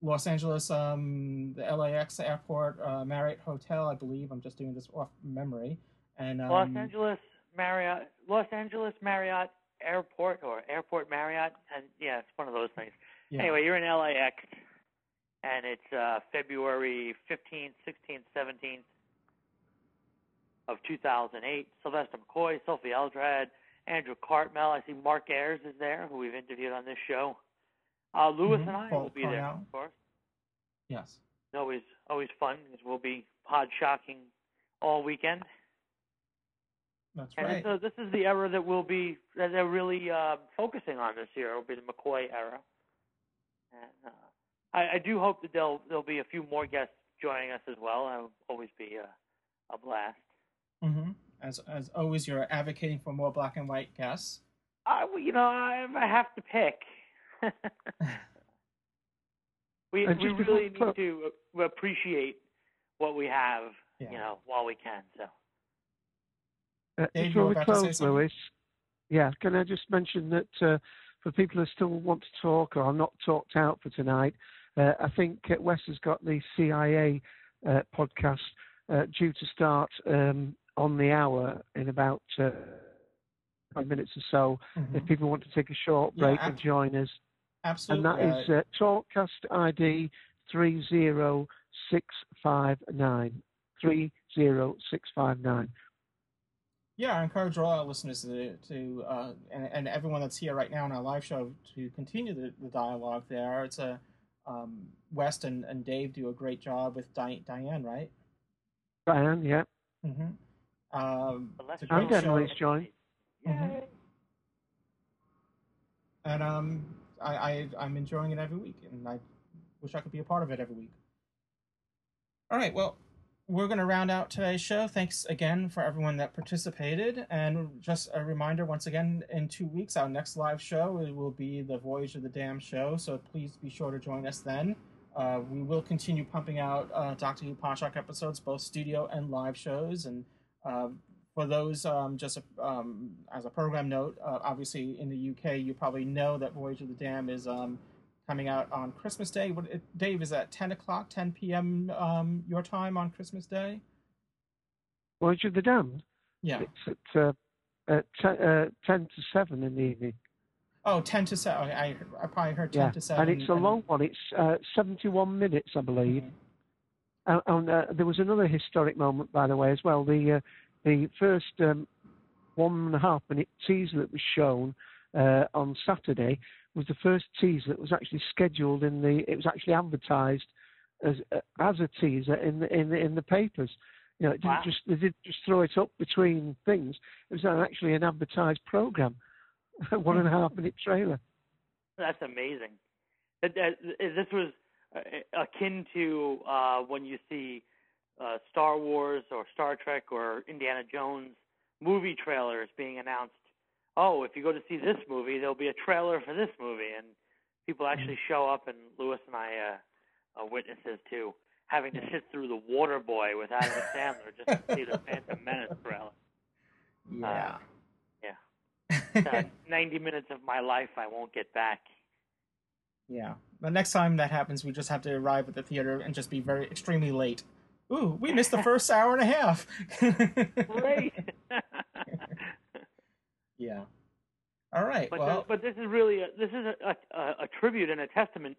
Los Angeles, um, the LAX airport, uh, Marriott Hotel, I believe. I'm just doing this off memory. And um, Los Angeles Marriott, Los Angeles Marriott Airport or Airport Marriott, and yeah, it's one of those things. Yeah. Anyway, you're in LAX, and it's uh, February 15th, 16th, 17th of 2008. Sylvester McCoy, Sophie Aldred, Andrew Cartmel. I see Mark Ayres is there, who we've interviewed on this show. Uh, Louis mm-hmm. and I will be there, now. of course. Yes. Always always fun because we'll be pod shocking all weekend. That's and right. So this is the era that we'll be that they're really uh, focusing on this year. It'll be the McCoy era. And uh, I, I do hope that there'll there'll be a few more guests joining us as well. It'll always be a, a blast. Mm-hmm. As as always, you're advocating for more black and white guests. I, you know, I, I have to pick. We And we really we clo- need to appreciate what we have, Yeah. you know, while we can. So Uh, Dave, before we about to say close, something? Louis, yeah, can I just mention that uh, for people who still want to talk or are not talked out for tonight, uh, I think uh, Wes has got the CIA uh, podcast uh, due to start um, on the hour in about uh, five minutes or so. Mhm. If people want to take a short break ab- and join us, Absolutely. and that is uh, Talkcast ID three zero six five nine three zero six five nine. Yeah, I encourage all our listeners to, to uh, and, and everyone that's here right now in our live show to continue the, the dialogue there. It's a um, Wes and, and Dave do a great job with Di- Diane, right? Diane, yeah. Mm-hmm. Um, it's a I'm great definitely show. join. Mhm. And um, I, I I'm enjoying it every week, and I wish I could be a part of it every week. All right, well, we're going to round out today's show. Thanks again for everyone that participated, and just a reminder once again: in two weeks, our next live show it will be the Voyage of the Damned show. So please be sure to join us then. Uh, we will continue pumping out uh, Doctor Who Podshock episodes, both studio and live shows, and uh, for those, um, just um, as a program note, uh, obviously in the UK, you probably know that Voyage of the Damned is um, coming out on Christmas Day. What, it, Dave, is that 10 o'clock, 10 p.m. Um, your time on Christmas Day? Voyage of the Damned? Yeah. It's at, uh, at ten, uh, 10 to 7 in the evening. Oh, 10 to 7. I, I, I probably heard 10 Yeah, to 7. and it's a long one. It's uh, 71 minutes, I believe. And, and uh, there was another historic moment, by the way, as well. The uh, the first um, one and a half minute teaser that was shown uh, on Saturday was the first teaser that was actually scheduled in the. It was actually advertised as uh, as a teaser in the in the, in the papers. You know, it didn't Wow. just they didn't just throw it up between things. It was actually an advertised program, one and a half minute trailer. That's amazing. This was uh, akin to uh, when you see uh, Star Wars or Star Trek or Indiana Jones movie trailers being announced. Oh, if you go to see this movie, there'll be a trailer for this movie, and people actually show up. And Lewis and I uh, are witnesses to having to sit through The Waterboy with Adam Sandler just to see the Phantom Menace trailer. Yeah. yeah. Uh, 90 minutes of my life I won't get back. Yeah. The next time that happens, we just have to arrive at the theater and just be very extremely late. Ooh, we missed the first hour and a half. Great. yeah. All right. But well, this, but this is really a, this is a, a, a tribute and a testament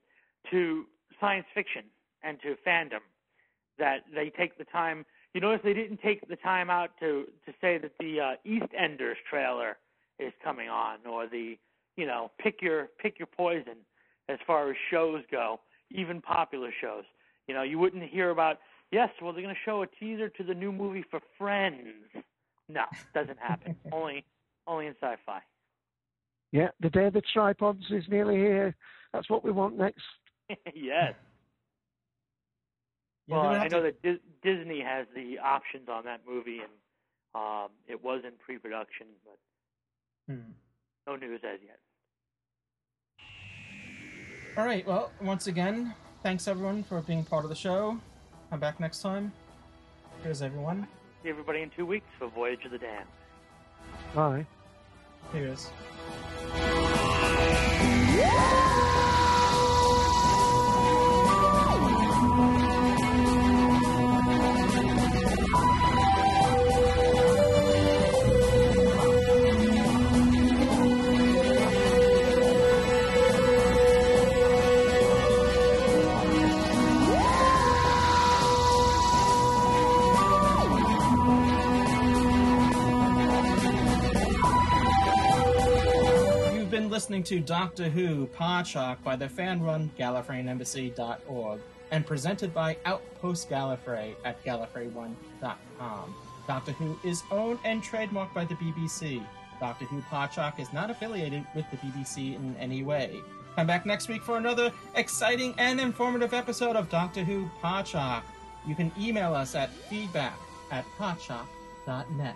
to science fiction and to fandom that they take the time. You notice they didn't take the time out to to say that the uh, EastEnders trailer is coming on, or the you know pick your pick your poison as far as shows go, even popular shows. You know, you wouldn't hear about yes, well they're going to show a teaser to the new movie for Friends. No, doesn't happen. only only in sci-fi. Yeah, the day of the tripods is nearly here. That's what we want next. yes. Yeah, well, they I know to- that Dis- Disney has the options on that movie, and um, it was in pre-production, but Hmm. no news as yet. All right. Well, once again, thanks everyone for being part of the show. Come back next time. Here's everyone. See everybody in two weeks for Voyage of the Damned. Bye. Here's. Listening to Doctor Who Podshock by the fan-run GallifreyanEmbassy.org and presented by Outpost Gallifrey at Gallifrey1.com. Doctor Who is owned and trademarked by the BBC. Doctor Who Podshock is not affiliated with the BBC in any way. Come back next week for another exciting and informative episode of Doctor Who Podshock. You can email us at feedback at podshock.net.